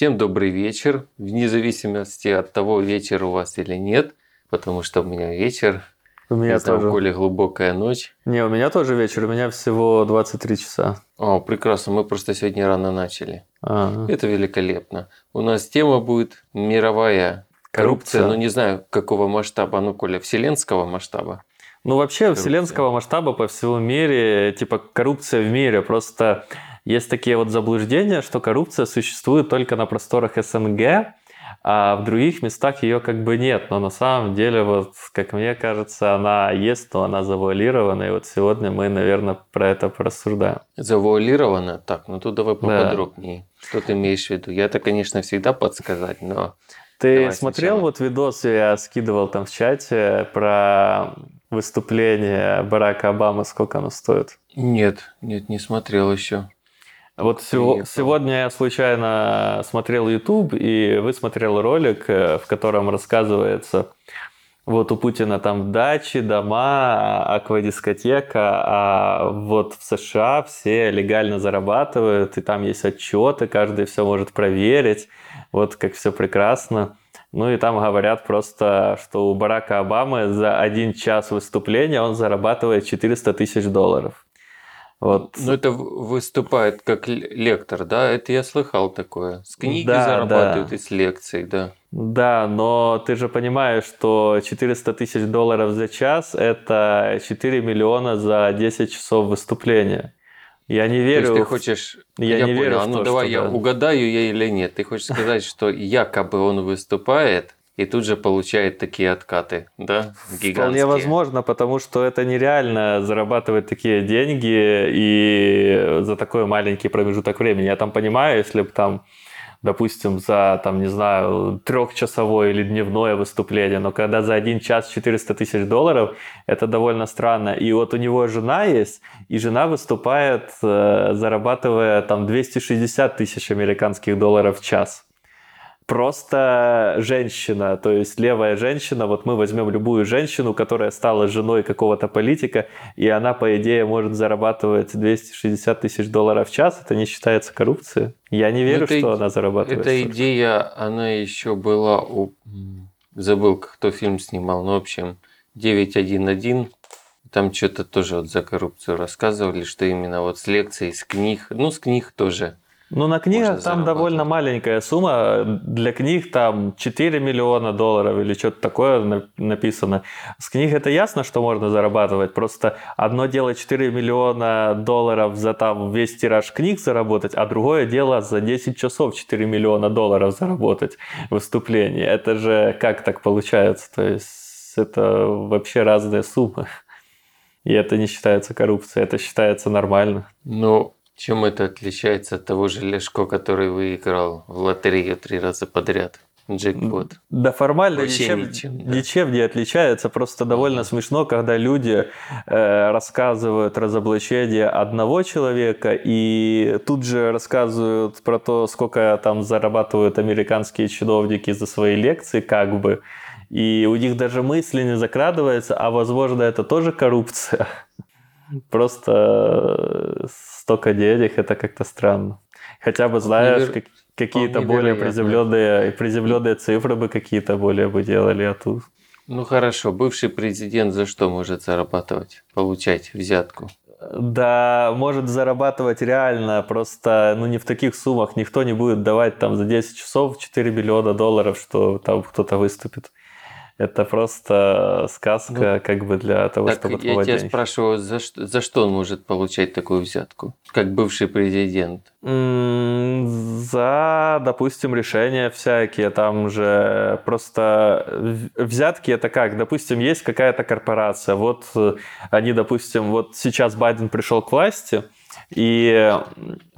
Всем добрый вечер, вне зависимости от того, вечер у вас или нет, потому что у меня вечер. У меня знаю, тоже. Коли глубокая ночь. Не, у меня тоже вечер, у меня всего 23 часа. О, прекрасно, мы просто сегодня рано начали. А, Это великолепно. У нас тема будет мировая коррупция, Коррупция. но не знаю, какого масштаба, ну, Коля, вселенского масштаба. Ну, вообще, Коррупция. вселенского масштаба по всему мире, типа коррупция в мире, просто есть такие вот заблуждения, что коррупция существует только на просторах СНГ, а в других местах ее как бы нет. Но на самом деле, вот, как мне кажется, она есть, но она завуалирована. И вот сегодня мы, наверное, про это порассуждаем. Завуалировано? Так, ну тут давай Да. поподробнее. Что ты имеешь в виду? Я-то, конечно, всегда подсказать, но... Ты Давай смотрел сначала. вот видос, я скидывал там в чате про выступление Барака Обамы, сколько оно стоит? Нет, нет, не смотрел еще. Вот сего- сегодня я случайно смотрел YouTube и высмотрел ролик, э, в котором рассказывается, вот у Путина там дачи, дома, аквадискотека, а вот в США все легально зарабатывают, и там есть отчеты, каждый все может проверить, вот как все прекрасно. Ну и там говорят просто, что у Барака Обамы за один час выступления он зарабатывает 400 тысяч долларов. Вот. Ну, это выступает как лектор, да? Это я слыхал такое. С книги Да, зарабатывают да. и с лекций, да. Да, но ты же понимаешь, что 400 тысяч долларов за час – это 4 миллиона за 10 часов выступления. Я не То верю. есть ты хочешь... Я не верю понял. А в ну то, давай что я да. угадаю я или нет. Ты хочешь сказать, что якобы он выступает и тут же получает такие откаты, да? Гигантские. Вполне возможно, потому что это нереально зарабатывать такие деньги и за такой маленький промежуток времени. Я там понимаю, если бы там, допустим, за, там, не знаю, трехчасовое или дневное выступление, но когда за один час 400 тысяч долларов, это довольно странно. И вот у него жена есть, и жена выступает, э, зарабатывая там 260 тысяч американских долларов в час просто женщина, то есть левая женщина, вот мы возьмем любую женщину, которая стала женой какого-то политика, и она, по идее, может зарабатывать 260 тысяч долларов в час, это не считается коррупцией? Я не верю, это что она зарабатывает. Эта столько. идея, она еще была у... Забыл, кто фильм снимал, ну, в общем, 911. Там что-то тоже вот за коррупцию рассказывали, что именно вот с лекций, с книг, ну, с книг тоже. Ну, на книгах там довольно маленькая сумма. Для книг там 4 миллиона долларов или что-то такое на- написано. С книг это ясно, что можно зарабатывать. Просто одно дело 4 миллиона долларов за там весь тираж книг заработать, а другое дело за 10 часов 4 миллиона долларов заработать выступление. Это же как так получается? То есть это вообще разные суммы. И это не считается коррупцией, это считается нормально. Но чем это отличается от того же Лешко, который выиграл в лотерею три раза подряд? Джекпот. Да формально Вообще ничем, ничем, да. ничем не отличается, просто довольно Мгм. смешно, когда люди э, рассказывают разоблачение одного человека и тут же рассказывают про то, сколько там зарабатывают американские чиновники за свои лекции, как бы, и у них даже мысли не закрадывается, а возможно это тоже коррупция. Просто э, столько денег, это как-то странно. Хотя бы знаешь, Невер- как- какие-то более приземленные, приземленные цифры бы какие-то более бы делали, а тут... Ну хорошо, бывший президент за что может зарабатывать? Получать взятку? Да, может зарабатывать реально, просто ну не в таких суммах. Никто не будет давать там за 10 часов 4 миллиона долларов, что там кто-то выступит. Это просто сказка как бы для того, Ну, Так, чтобы я отмывать тебя деньги. спрашиваю, за что, за что он может получать такую взятку? Как бывший президент. За, допустим, решения всякие, там же просто взятки это как, допустим, есть какая-то корпорация, вот э, они, допустим, вот сейчас Байден пришел к власти, и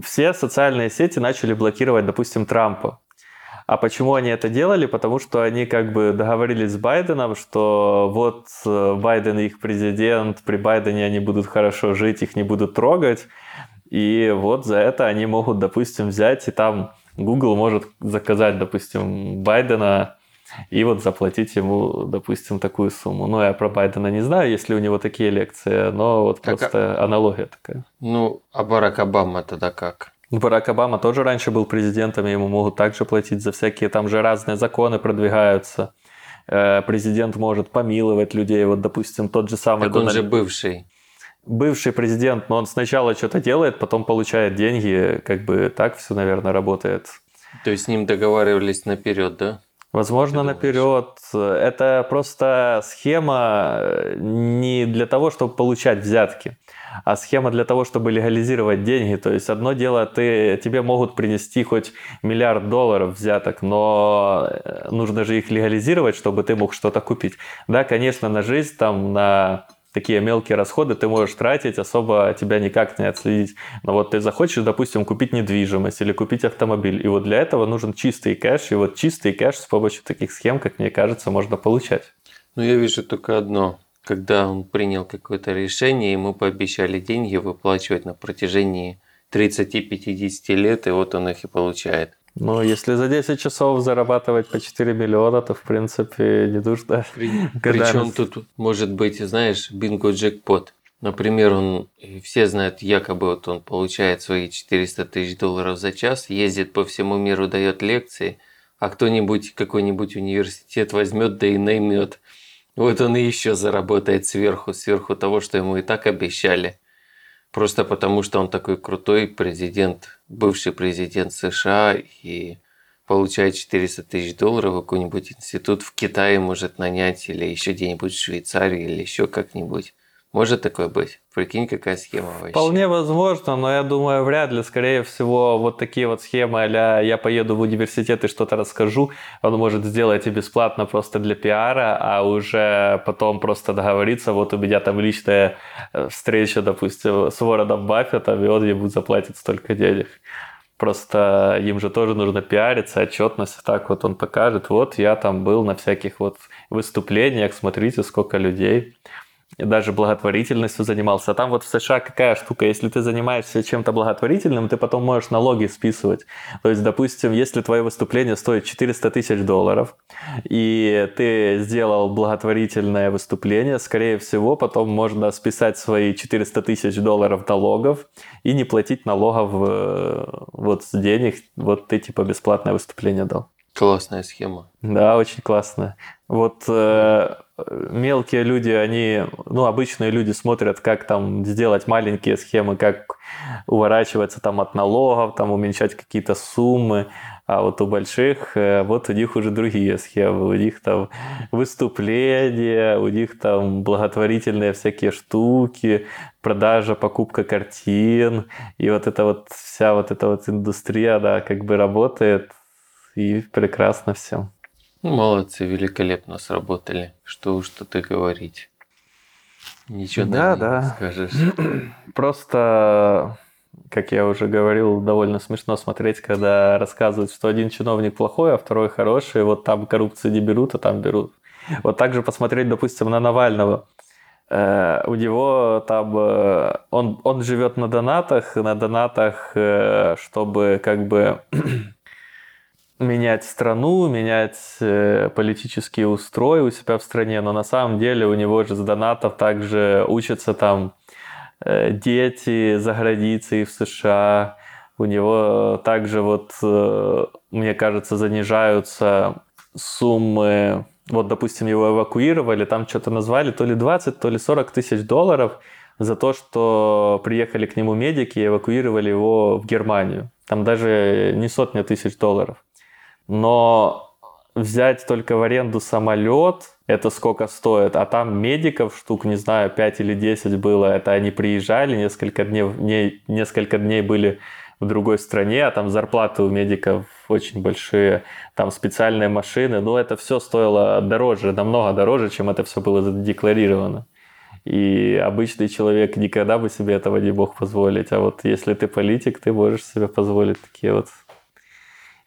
все социальные сети начали блокировать, допустим, Трампа. А почему они это делали? Потому что они как бы договорились с Байденом, что вот э, Байден их президент, при Байдене они будут хорошо жить, их не будут трогать. И вот за это они могут, допустим, взять и там Google может заказать, допустим, Байдена и вот заплатить ему, допустим, такую сумму. Ну, я про Байдена не знаю, если у него такие лекции, но вот Так, а- просто аналогия такая. Ну, а Барак Обама тогда как? Барак Обама тоже раньше был президентом, и ему могут также платить за всякие, там же разные законы продвигаются. Э, Президент может помиловать людей, вот, допустим, тот же самый Так он Дональд- же бывший. бывший президент, но он сначала что-то делает, потом получает деньги, как бы так все, наверное, работает. То есть с ним договаривались наперед, да? Возможно, наперед. Это просто схема э, не для того, чтобы получать взятки, а схема для того, чтобы легализировать деньги. То есть одно дело, ты, тебе могут принести хоть миллиард долларов взяток, но э, нужно же их легализировать, чтобы ты мог что-то купить. Да, конечно, на жизнь, там, на такие мелкие расходы ты можешь тратить, особо тебя никак не отследить. Но вот ты захочешь, допустим, купить недвижимость или купить автомобиль, и вот для этого нужен чистый кэш, и вот чистый кэш с помощью таких схем, как мне кажется, можно получать. Ну, я вижу только одно. Когда он принял какое-то решение, ему пообещали деньги выплачивать на протяжении 30-50 лет, и вот он их и получает. Ну, если за 10 часов зарабатывать по 4 миллиона, то, в принципе, не нужно. Когда Причем раз- тут может быть, знаешь, бинго-джекпот. Например, он, все знают, якобы вот он получает свои 400 тысяч долларов за час, ездит по всему миру, дает лекции, а кто-нибудь, какой-нибудь университет возьмет, да и наймет. Вот он и еще заработает сверху, сверху того, что ему и так обещали. Просто потому, что он такой крутой президент, бывший президент США и получает 400 тысяч долларов, какой-нибудь институт в Китае может нанять или еще где-нибудь в Швейцарии или еще как-нибудь. Может такое быть? Прикинь, какая схема вообще. Вполне возможно, но я думаю, вряд ли. Скорее всего, вот такие вот схемы а я поеду в университет и что-то расскажу, он может сделать и бесплатно просто для пиара, а уже потом просто договориться, вот у меня там личная э, встреча, допустим, с Вородом Баффетом, и он ему заплатит столько денег. Просто им же тоже нужно пиариться, отчетность. Так вот он покажет, вот я там был на всяких вот выступлениях, смотрите, сколько людей. И даже благотворительностью занимался. А там вот в США какая штука, если ты занимаешься чем-то благотворительным, ты потом можешь налоги списывать. То есть, допустим, если твое выступление стоит 400 тысяч долларов, и ты сделал благотворительное выступление, скорее всего, потом можно списать свои 400 тысяч долларов налогов и не платить налогов э, вот с денег, вот ты типа бесплатное выступление дал. Классная схема. Да, очень классно. Вот э, мелкие люди, они, ну, обычные люди смотрят, как там сделать маленькие схемы, как уворачиваться там от налогов, там уменьшать какие-то суммы, а вот у больших, э, вот у них уже другие схемы, у них там выступления, у них там благотворительные всякие штуки, продажа, покупка картин, и вот эта вот вся вот эта вот индустрия, да, как бы работает, и прекрасно все. Ну, молодцы, великолепно сработали. Что уж тут и говорить. Ничего Да, да, не скажешь. Просто, как я уже говорил, довольно смешно смотреть, когда рассказывают, что один чиновник плохой, а второй хороший, вот там коррупцию не берут, а там берут. Вот также посмотреть, допустим, на Навального. Э, У него там, э, он, он живет на донатах, на донатах, э, чтобы как бы менять страну, менять э, политические устрои у себя в стране, но на самом деле у него же с донатов также учатся там э, дети за границей в США. У него также вот, э, мне кажется, занижаются суммы. Вот, допустим, его эвакуировали, там что-то назвали то ли 20, то ли 40 тысяч долларов за то, что приехали к нему медики и эвакуировали его в Германию. Там даже не сотня тысяч долларов. Но взять только в аренду самолет, это сколько стоит, а там медиков штук, не знаю, 5 или 10 было, это они приезжали, несколько дней, несколько дней были в другой стране, а там зарплаты у медиков очень большие, там специальные машины, но это все стоило дороже, намного дороже, чем это все было задекларировано. И обычный человек никогда бы себе этого не мог позволить. А вот если ты политик, ты можешь себе позволить такие вот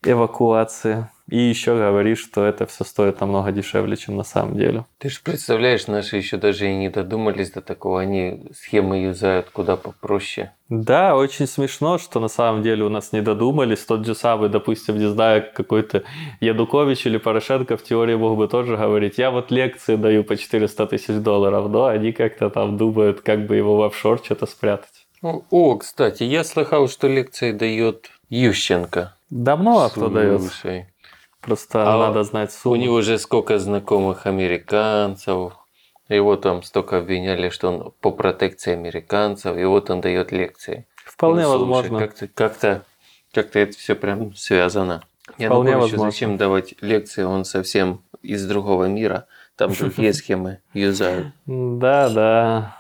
эвакуации. И еще говоришь, что это все стоит намного дешевле, чем на самом деле. Ты же представляешь, наши еще даже и не додумались до такого. Они схемы юзают куда попроще. Да, очень смешно, что на самом деле у нас не додумались. Тот же самый, допустим, не знаю, какой-то Ядукович или Порошенко в теории мог бы тоже говорить, я вот лекции даю по 400 тысяч долларов, но они как-то там думают, как бы его в офшор что-то спрятать. О, О, кстати, я слыхал, что лекции дает Ющенко. Давно а кто дает? Просто А надо знать У сумму. него же сколько знакомых американцев. Его там столько обвиняли, что он по протекции американцев, и вот он дает лекции. Вполне Ну, слушай, возможно. Как-то, как-то, как-то это все прям связано. Вполне Януковичу возможно. зачем давать лекции, он совсем из другого мира. Там другие схемы юзают. Да, да.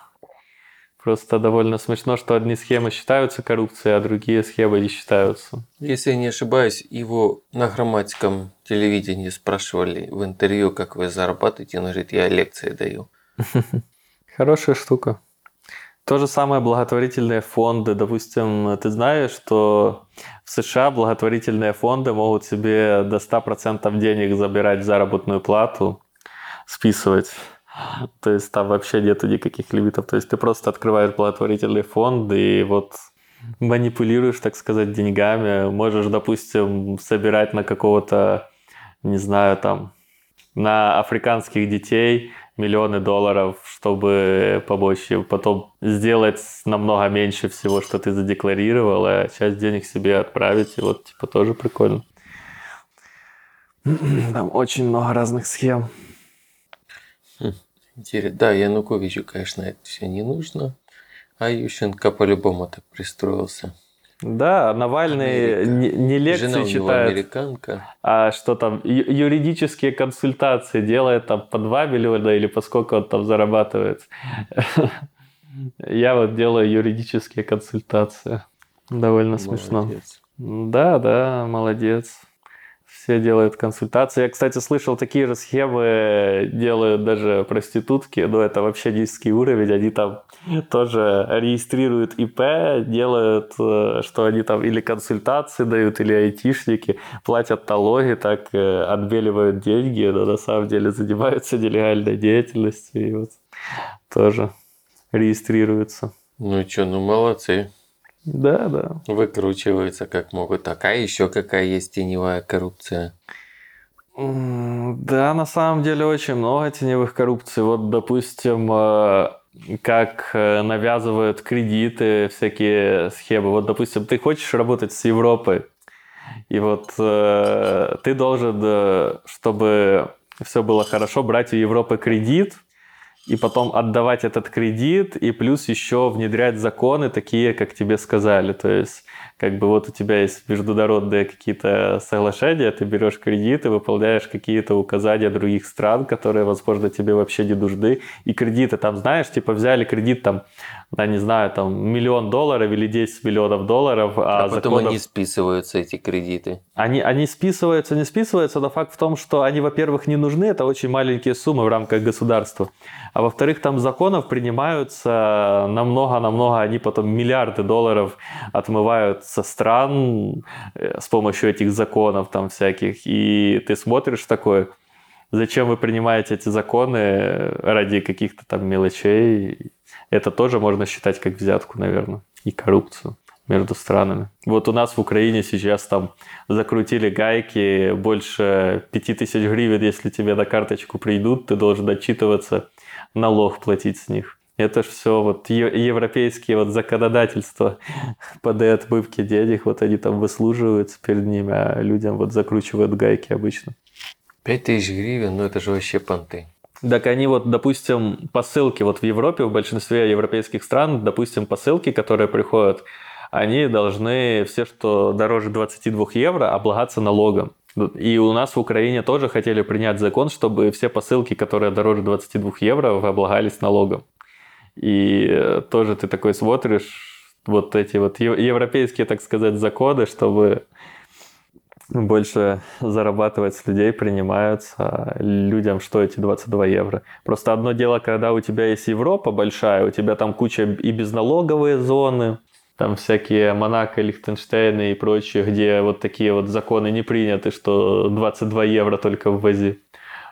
Просто довольно смешно, что одни схемы считаются коррупцией, а другие схемы не считаются. Если я не ошибаюсь, его на громадском телевидении спрашивали в интервью, как вы зарабатываете. Он говорит, я лекции даю. Хорошая штука. То же самое благотворительные фонды. Допустим, ты знаешь, что в США благотворительные фонды могут себе до 100% денег забирать в заработную плату, списывать. То есть там вообще нету никаких лимитов. То есть ты просто открываешь благотворительный фонд и вот манипулируешь, так сказать, деньгами. Можешь, допустим, собирать на какого-то, не знаю, там, на африканских детей миллионы долларов, чтобы помочь им потом сделать намного меньше всего, что ты задекларировал, а часть денег себе отправить. И вот, типа, тоже прикольно. Там очень много разных схем. Интересно. Да, Януковичу, конечно, это все не нужно. А Ющенко по-любому так пристроился. Да, Навальный Америка. не, не лекции Жена читает, американка. а что там, ю- юридические консультации делает там по 2 миллиона или по сколько он там зарабатывает. Я вот делаю юридические консультации. Довольно смешно. Молодец. Да, да, молодец. Все делают консультации. Я, кстати, слышал, такие же схемы делают даже проститутки, но это вообще низкий уровень. Они там тоже регистрируют ИП, делают, э, что они там или консультации дают, или айтишники, платят налоги, так э, отбеливают деньги, но на самом деле занимаются нелегальной деятельностью и вот тоже регистрируются. Ну что, ну молодцы. Да, да. Выкручиваются как могут. Такая еще какая есть теневая коррупция. Да, на самом деле очень много теневых коррупций. Вот, допустим, э, как э, навязывают кредиты, всякие схемы. Вот, допустим, ты хочешь работать с Европой, и вот э, ты должен, э, чтобы все было хорошо, брать у Европы кредит, и потом отдавать этот кредит, и плюс еще внедрять законы такие, как тебе сказали. То есть, как бы вот у тебя есть международные какие-то соглашения, ты берешь кредит и выполняешь какие-то указания других стран, которые, возможно, тебе вообще не нужны. И кредиты там, знаешь, типа взяли кредит там, на, не знаю, там миллион долларов или 10 миллионов долларов, а, А, потом законов- они списываются, эти кредиты. они, они списываются, не списываются, но факт в том, что они, во-первых, не нужны, это очень маленькие суммы в рамках государства. А во-вторых, там законов принимаются намного-намного, они потом миллиарды долларов отмывают со стран э, с помощью этих законов там всяких. И ты смотришь такое, зачем вы принимаете эти законы ради каких-то там мелочей? Это тоже можно считать как взятку, наверное, и коррупцию между странами. Вот у нас в Украине сейчас там закрутили гайки, больше 5000 гривен, если тебе на карточку придут, ты должен отчитываться, налог платить с них. Это ж все вот европейские вот законодательства по отмывке денег, вот они там выслуживаются перед ними, а людям вот закручивают гайки обычно. 5000 гривен, ну это же вообще понты. Так они вот, допустим, посылки вот в Европе, в большинстве европейских стран, допустим, посылки, которые приходят, они должны все, что дороже 22 евро, облагаться налогом. И у нас в Украине тоже хотели принять закон, чтобы все посылки, которые дороже 22 евро, облагались налогом. И э, тоже ты такой смотришь, вот эти вот европейские, так сказать, законы, чтобы больше зарабатывать с людей принимаются, людям что эти 22 евро. Просто одно дело, когда у тебя есть Европа большая, у тебя там куча и безналоговые зоны, там всякие Монако, Лихтенштейны и прочие, где вот такие вот законы не приняты, что 22 евро только ввози.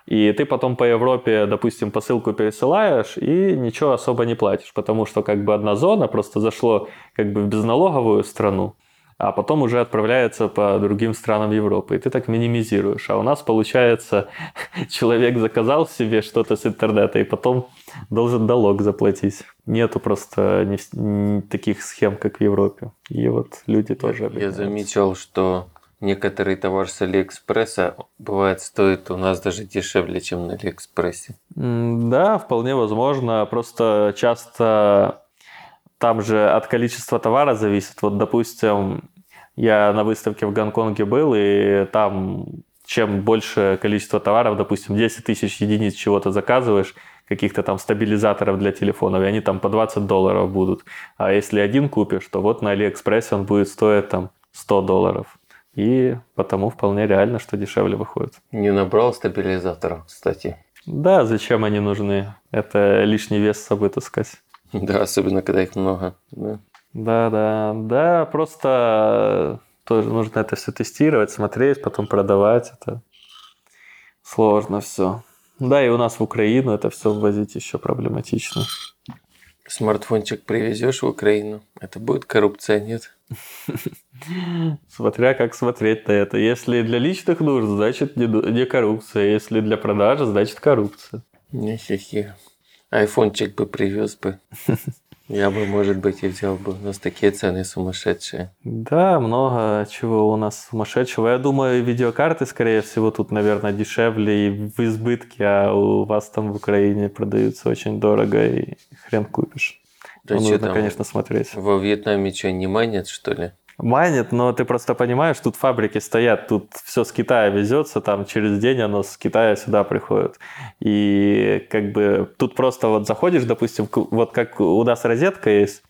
И ты потом по Европе, допустим, посылку пересылаешь и ничего особо не платишь, потому что как бы одна зона просто зашло как бы в безналоговую страну, а потом уже отправляется по другим странам Европы. И ты так минимизируешь. А у нас, получается, человек заказал себе что-то с интернета и потом должен налог заплатить. Нету просто не, не таких схем, как в Европе. И вот люди тоже Я замечал, что некоторый товар с Алиэкспресса бывает стоит у нас даже дешевле, чем на Алиэкспрессе. Да, вполне возможно. Просто часто там же от количества товара зависит. Вот, допустим, я на выставке в Гонконге был, и там чем больше количество товаров, допустим, 10 тысяч единиц чего-то заказываешь, каких-то там стабилизаторов для телефонов, и они там по 20 долларов будут. А если один купишь, то вот на Алиэкспрессе он будет стоить там 100 долларов. И потому вполне реально, что дешевле выходит. Не набрал стабилизаторов, кстати. Да, зачем они нужны? Это лишний вес с собой таскать. Да, особенно когда их много. Да, да, да, да просто тоже нужно это все тестировать, смотреть, потом продавать. Это сложно все. Да, и у нас в Украину это все ввозить еще проблематично. Смартфончик привезешь в Украину, это будет коррупция, нет? Смотря как смотреть на это. Если для личных нужд, значит не коррупция. Если для продажи, значит коррупция. Не хихи айфончик бы привез бы. Я бы, может быть, и взял бы. У нас такие цены сумасшедшие. Да, много чего у нас сумасшедшего. Я думаю, видеокарты, скорее всего, тут, наверное, дешевле и в избытке, а у вас там в Украине продаются очень дорого, и хрен купишь. Да ну, нужно, там, конечно, смотреть. Во Вьетнаме что, не манят, что ли? Манит, но ты просто понимаешь, тут фабрики стоят, тут все с Китая везется, там через день оно с Китая сюда приходит. И как бы тут просто вот заходишь, допустим, вот как у нас розетка есть,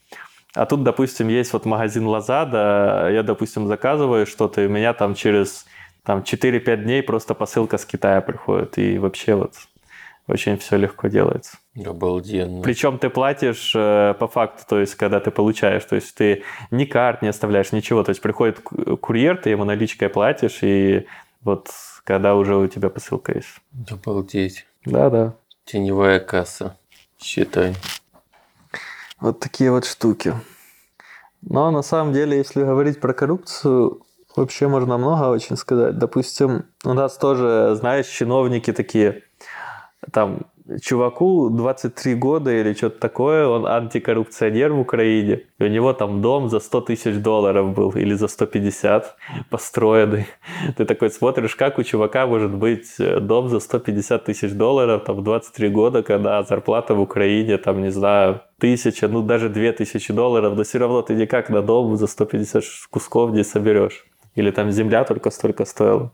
а тут, допустим, есть вот магазин Лазада, я, допустим, заказываю что-то, и у меня там через там, 4-5 дней просто посылка с Китая приходит. И вообще вот очень все легко делается. Обалденно. Причем ты платишь э, по факту, то есть когда ты получаешь, то есть ты ни карт не оставляешь, ничего. То есть приходит курьер, ты ему наличкой платишь, и вот когда уже у тебя посылка есть. Обалдеть. Да-да. Теневая касса. Считай. Вот такие вот штуки. Но на самом деле, если говорить про коррупцию, вообще можно много очень сказать. Допустим, у нас тоже, знаешь, чиновники такие, там чуваку 23 года или что-то такое, он антикоррупционер в Украине, и у него там дом за 100 тысяч долларов был, или за 150 построенный. Ты такой смотришь, как у чувака может быть э, дом за 150 тысяч долларов там в 23 года, когда зарплата в Украине, там, не знаю, тысяча, ну даже две тысячи долларов, но все равно ты никак на дом за 150 кусков не соберешь. Или там земля только столько стоила.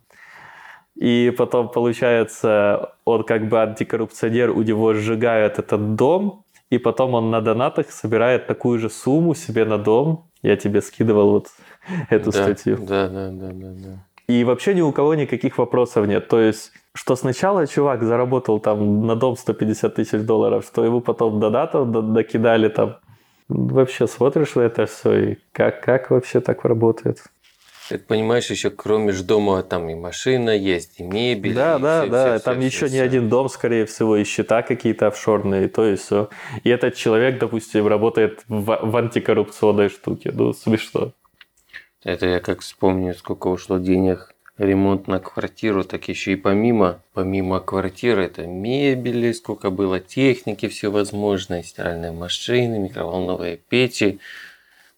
И потом, получается, он как бы антикоррупционер, у него сжигают этот дом, и потом он на донатах собирает такую же сумму себе на дом. Я тебе скидывал вот эту да, статью. Да, да, да, да, да. И вообще ни у кого никаких вопросов нет. То есть, что сначала чувак заработал там на дом 150 тысяч долларов, что ему потом донатов докидали там. Вообще смотришь на это все, и как, как вообще так работает? Так понимаешь, еще кроме ж дома там и машина есть, и мебель. Да, и да, все, да. все, там все, еще все, не один дом, скорее всего, и счета какие-то офшорные, то и все. И этот человек, допустим, работает в, в антикоррупционной штуке. Ну, смешно. Это я как вспомню, сколько ушло денег ремонт на квартиру, так еще и помимо, помимо квартиры, это мебели, сколько было техники всевозможной, стиральные машины, микроволновые печи,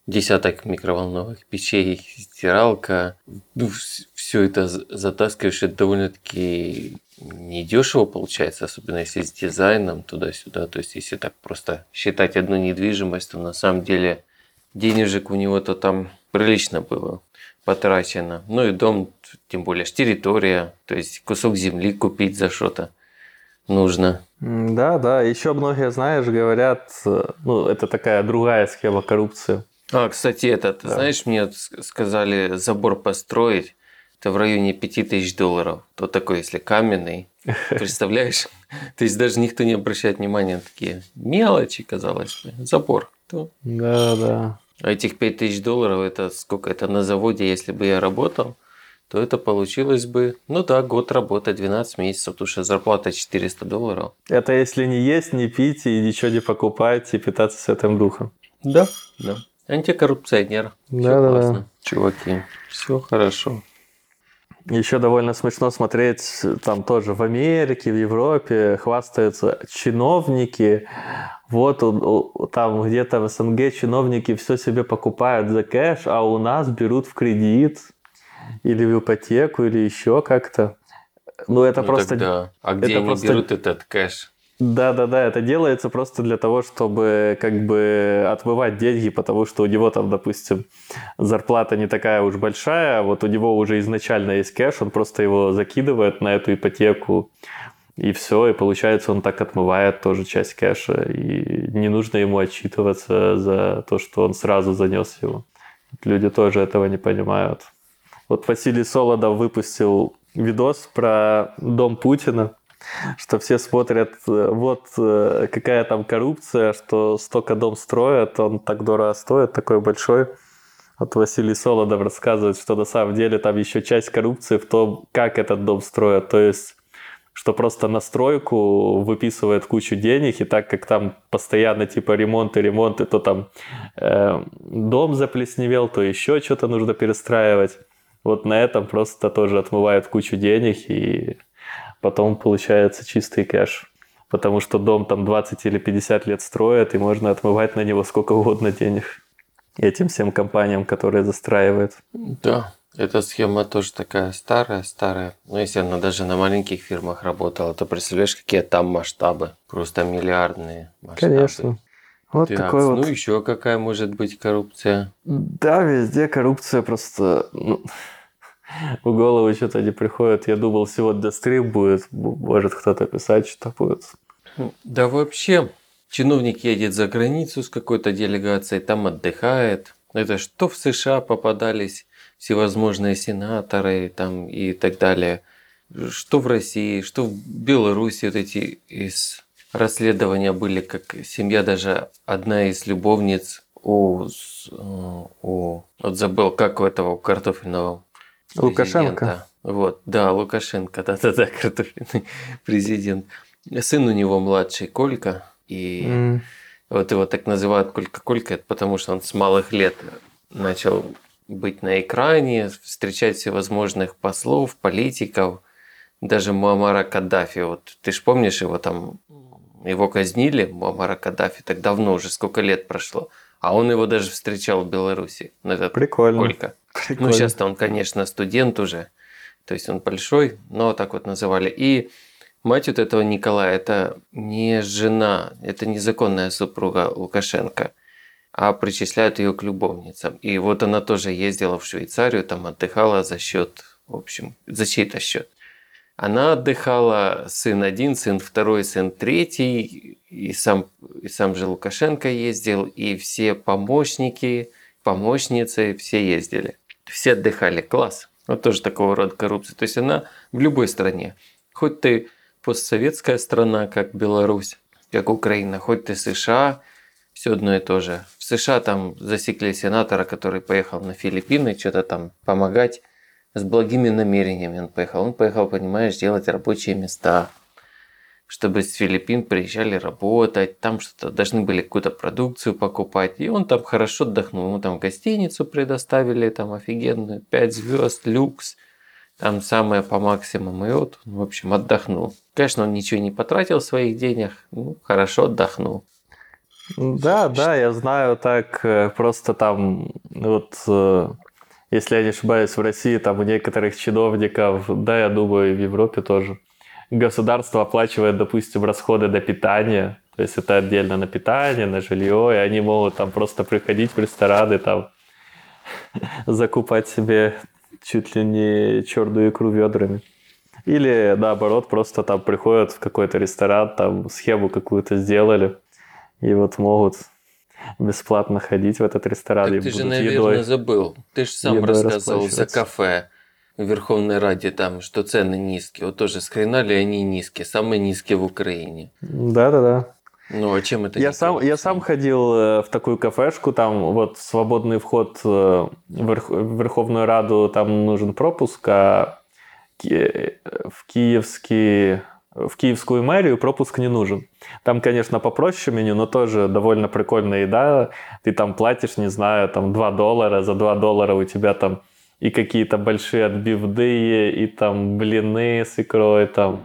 десяток микроволновых печей, стиралка. Ну, все это затаскиваешь, это довольно-таки недешево получается, особенно если с дизайном туда-сюда. То есть, если так просто считать одну недвижимость, то на самом деле денежек у него-то там прилично было потрачено. Ну и дом, тем более территория, то есть кусок земли купить за что-то нужно. Да, да. Еще многие, знаешь, говорят, э, ну, это такая другая схема коррупции а, кстати, этот, да. знаешь, мне сказали забор построить, это в районе 5000 долларов. То такой, если каменный, представляешь? То есть даже никто не обращает внимания на такие мелочи, казалось бы. Забор. То... Да, да. А этих 5000 долларов, это сколько? Это на заводе, если бы я работал, то это получилось бы, ну да, год работы, 12 месяцев, потому что зарплата 400 долларов. Это если не есть, не пить и ничего не покупать и питаться с этим духом. Да, да. Антикоррупционер. Да, да, да. Чуваки, все хорошо. Еще довольно смешно смотреть, там тоже в Америке, в Европе хвастаются чиновники. Вот там где-то в СНГ чиновники все себе покупают за кэш, а у нас берут в кредит или в ипотеку, или еще как-то. Ну, это Ну, просто... тогда, а где это они просто- берут этот кэш? Да-да-да, это делается просто для того, чтобы как бы отмывать деньги, потому что у него там, допустим, зарплата не такая уж большая, а вот у него уже изначально есть кэш, он просто его закидывает на эту ипотеку, и все, и получается он так отмывает тоже часть кэша, и не нужно ему отчитываться за то, что он сразу занес его. Люди тоже этого не понимают. Вот Василий Солодов выпустил видос про дом Путина, что все смотрят, э, вот э, какая там коррупция, что столько дом строят, он так дорого стоит, такой большой. Вот Василий Солодов рассказывает, что на самом деле там еще часть коррупции в том, как этот дом строят. То есть, что просто на стройку выписывает кучу денег, и так как там постоянно типа ремонты, ремонты, то там э, дом заплесневел, то еще что-то нужно перестраивать. Вот на этом просто тоже отмывают кучу денег, и потом получается чистый кэш. Потому что дом там 20 или 50 лет строят, и можно отмывать на него сколько угодно денег. Этим всем компаниям, которые застраивают. Да, эта схема тоже такая старая, старая. Но если она даже на маленьких фирмах работала, то представляешь, какие там масштабы. Просто миллиардные масштабы. Конечно. Вот Так, такой ну вот. еще какая может быть коррупция? Да, везде коррупция просто... ну, в голову что-то не приходит. Я думал, сегодня стрим будет. Может, кто-то писать что-то будет. Да вообще, чиновник едет за границу с какой-то делегацией, там отдыхает. Это что в США попадались всевозможные сенаторы там и так далее. Что в России, что в Беларуси вот эти из расследования были, как семья даже одна из любовниц у, э, у вот забыл, как у этого у картофельного Лукашенко? Вот, да, Лукашенко, да-да-да, картофельный президент. Сын у него младший Колька, и М, вот его так называют Колька-Колька, потому что он с малых лет начал быть на экране, встречать всевозможных послов, политиков, даже Муаммара Каддафи. Вот ты ж помнишь его там, его казнили, Муаммара Каддафи, так давно уже, сколько лет прошло. А он его даже встречал в Беларуси, Прикольно. Колька. Прикольно. Ну, сейчас-то он, конечно, студент уже, то есть он большой, но так вот называли. И мать вот этого Николая, это не жена, это незаконная супруга Лукашенко, а причисляют ее к любовницам. И вот она тоже ездила в Швейцарию, там отдыхала за счет, в общем, за чей-то счет. Она отдыхала, сын один, сын второй, сын третий, и сам, и сам же Лукашенко ездил, и все помощники, помощницы, все ездили. Все отдыхали, класс. Вот тоже такого рода коррупция. То есть она в любой стране. Хоть ты постсоветская страна, как Беларусь, как Украина, хоть ты США, все одно и то же. В США там засекли сенатора, который поехал на Филиппины, что-то там помогать с благими намерениями он поехал. Он поехал, понимаешь, делать рабочие места, чтобы с Филиппин приезжали работать, там что-то должны были какую-то продукцию покупать. И он там хорошо отдохнул. Ему там гостиницу предоставили, там офигенную, 5 звезд, люкс, там самое по максимуму. И вот, он, в общем, отдохнул. Конечно, он ничего не потратил своих денег, ну, хорошо отдохнул. Да, да, я знаю так, э, просто там, вот, э, если я не ошибаюсь, в России там у некоторых чиновников, да, я думаю, и в Европе тоже, государство оплачивает, допустим, расходы на питание, то есть это отдельно на питание, на жилье, и они могут там просто приходить в рестораны, там, закупать себе чуть ли не черную икру ведрами. Или наоборот, просто там приходят в какой-то ресторан, там схему какую-то сделали, и вот могут бесплатно ходить в этот ресторан Так и ты же, наверное, едой. забыл. Ты же сам рассказывал за кафе в Верховной Раде, там, что цены низкие. Вот тоже с хрена ли они низкие? Самые низкие в Украине. Да-да-да. Ну, а чем это Я сам, я сам ходил э, в такую кафешку, там вот свободный вход э, в Верх- в Верховную Раду, там нужен пропуск, а э, в Киевский в киевскую мэрию пропуск не нужен. Там, конечно, попроще меню, но тоже довольно прикольная еда. Ты там платишь, не знаю, там 2 доллара, за 2 доллара у тебя там и какие-то большие отбивные, и там блины с икрой, там,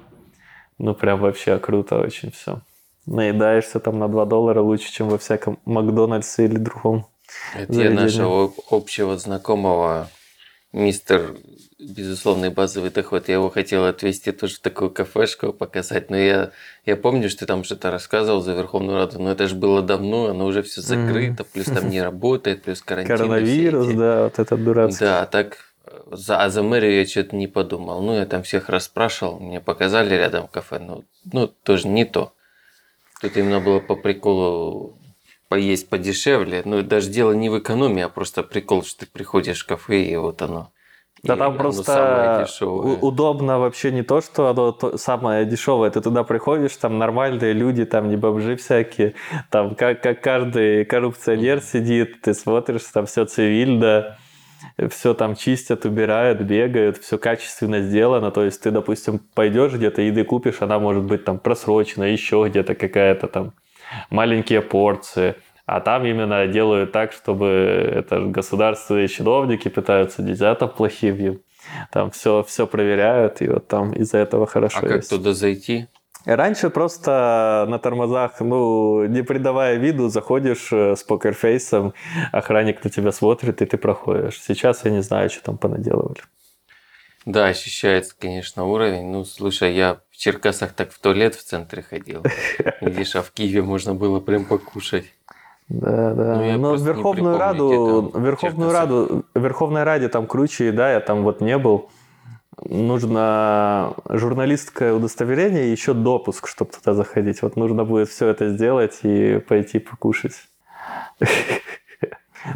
ну, прям вообще круто очень все. Наедаешься там на 2 доллара лучше, чем во всяком Макдональдсе или другом. Это я нашего общего знакомого, мистер безусловный базовый доход. Я его хотел отвезти тоже в такую кафешку показать, но я, я помню, что ты там что-то рассказывал за Верховную Раду, но это же было давно, оно уже все закрыто, плюс там не работает, плюс карантин. Коронавирус, да, вот этот дурацкий. Да, так за, а за мэрию я что-то не подумал. Ну, я там всех расспрашивал, мне показали рядом кафе, ну, ну, тоже не то. Тут именно было по приколу поесть подешевле. Ну, даже дело не в экономии, а просто прикол, что ты приходишь в кафе, и вот оно. Да И там просто удобно вообще не то, что оно то- самое дешевое. Ты туда приходишь, там нормальные люди, там не бомжи всякие, там как, как каждый коррупционер сидит, ты смотришь, там все цивильно, все там чистят, убирают, бегают, все качественно сделано. То есть ты, допустим, пойдешь где-то, еды купишь, она может быть там просрочена, еще где-то какая-то там маленькие порции. А там именно делают так, чтобы это государственные чиновники пытаются нельзя там плохим им. Там все, все проверяют, и вот там из-за этого хорошо А как есть. туда зайти? Раньше просто на тормозах, ну, не придавая виду, заходишь э, с покерфейсом, охранник на тебя смотрит, и ты проходишь. Сейчас я не знаю, что там понаделывали. Да, ощущается, конечно, уровень. Ну, слушай, я в Черкасах так в туалет в центре ходил. Видишь, а в Киеве можно было прям покушать. Да, да. Ну, Но не Верховную Раду, там Верховную. Раду, Верховной Раде там круче, да, я там вот не был. Нужно журналистское удостоверение и еще допуск, чтобы туда заходить. Вот нужно будет все это сделать и пойти покушать.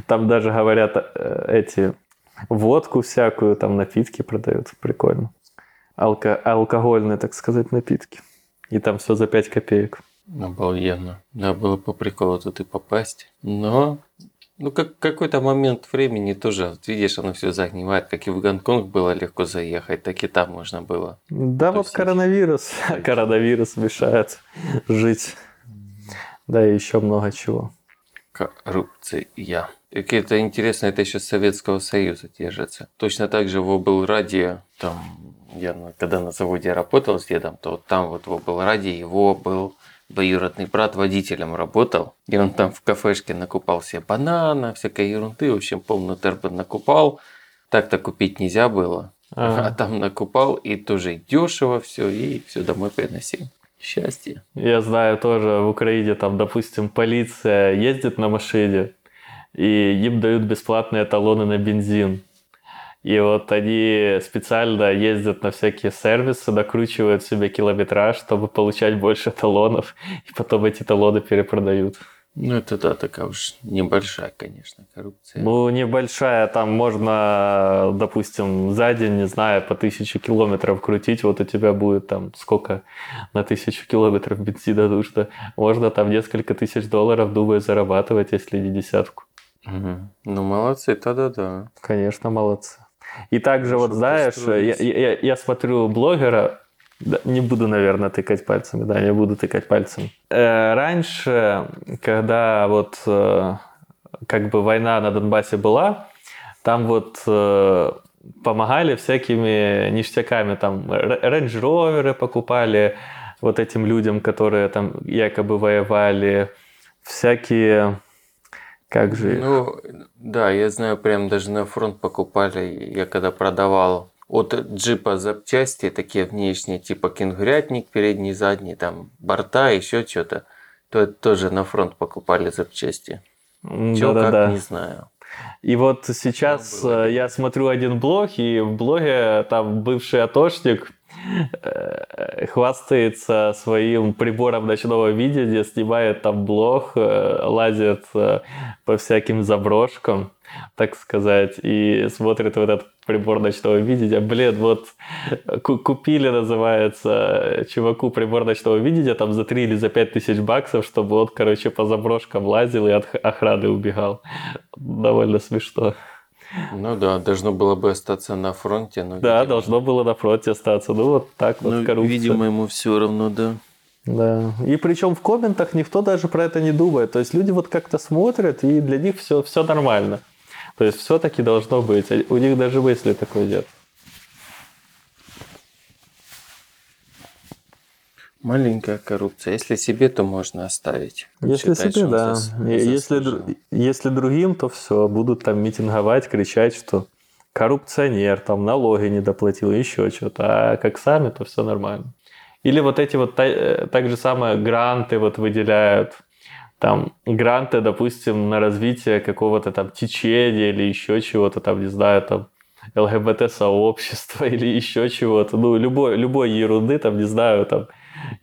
Там даже говорят э, эти водку всякую, там напитки продают. Прикольно. Алко- алкогольные, так сказать, напитки. И там все за 5 копеек. Обалденно. Да, было по приколу тут и попасть. Но, ну, как какой-то момент времени тоже, вот видишь, оно все загнивает. Как и в Гонконг было легко заехать, так и там можно было. Да, То вот коронавирус. Коронавирус мешает жить. Да, и еще много чего. Коррупция. Какие-то интересные, это еще с Советского Союза держится. Точно так же в облраде, там, я когда на заводе работал с дедом, то вот там вот в облраде его был двоюродный брат водителем работал, и он там в кафешке накупал себе банана, всякой ерунды, в общем, полную тербу накупал. Так-то купить нельзя было. Ага. А там накупал, и тоже дешево все, и все домой приносил. Счастье. Я знаю тоже в Украине, там, допустим, полиция ездит на машине, и им дают бесплатные талоны на бензин. И вот они специально ездят на всякие сервисы, накручивают себе километраж, чтобы получать больше талонов, и потом эти талоны перепродают. Ну, это да, такая уж небольшая, конечно, коррупция. Ну, небольшая, там можно, допустим, за день, не знаю, по тысяче километров крутить, вот у тебя будет там сколько на тысячу километров бензина нужно. Можно там несколько тысяч долларов, думаю, зарабатывать, если не десятку. Мгм. Ну, молодцы, да-да-да. Конечно, молодцы. И также вот знаешь, я, построились. я- я смотрю блогера, не буду, наверное, тыкать пальцами, да, не буду тыкать пальцем. Э, раньше, когда вот э, как бы война на Донбассе была, там вот э, помогали всякими ништяками, там рейндж-роверы покупали вот этим людям, которые там якобы воевали, всякие, как же? Ну, да, я знаю, прям даже на фронт покупали, я когда продавал от джипа запчасти, такие внешние, типа кенгурятник передний, задний, там борта, еще что-то, то это тоже на фронт покупали запчасти. М, Чё, как, Да-да-да. не знаю. И вот сейчас э, я смотрю один блог, и в блоге там бывший атошник хвастается своим прибором ночного видения, снимает там блог, э, лазит э, по всяким заброшкам, так сказать, и смотрит в этот прибор ночного видения. Блин, вот ку- купили, называется, чуваку прибор ночного видения там за 3 или за 5 тысяч баксов, чтобы он, короче, по заброшкам лазил и от охраны убегал. Довольно смешно. Ну да, должно было бы остаться на фронте. Но, Да, видимо- должно было на фронте остаться. Ну, вот так вот Ну, коррупция. видимо, ему все равно, да. Да. И причем в комментах никто даже про это не думает. То есть люди вот как-то смотрят, и для них все, все нормально. То есть все-таки должно быть. А У них даже мысли такой нет. Маленькая коррупция. Если себе, то можно оставить. Если Считать, себе, да. Если, если другим, то все, будут там митинговать, кричать, что коррупционер, там налоги не доплатил, еще что-то. А как сами, то все нормально. Или вот эти вот э, так же самое гранты вот выделяют. Там гранты, допустим, на развитие какого-то там течения или еще чего-то там, не знаю, там ЛГБТ-сообщества или еще чего-то. Ну, любой, любой ерунды, там, не знаю, там,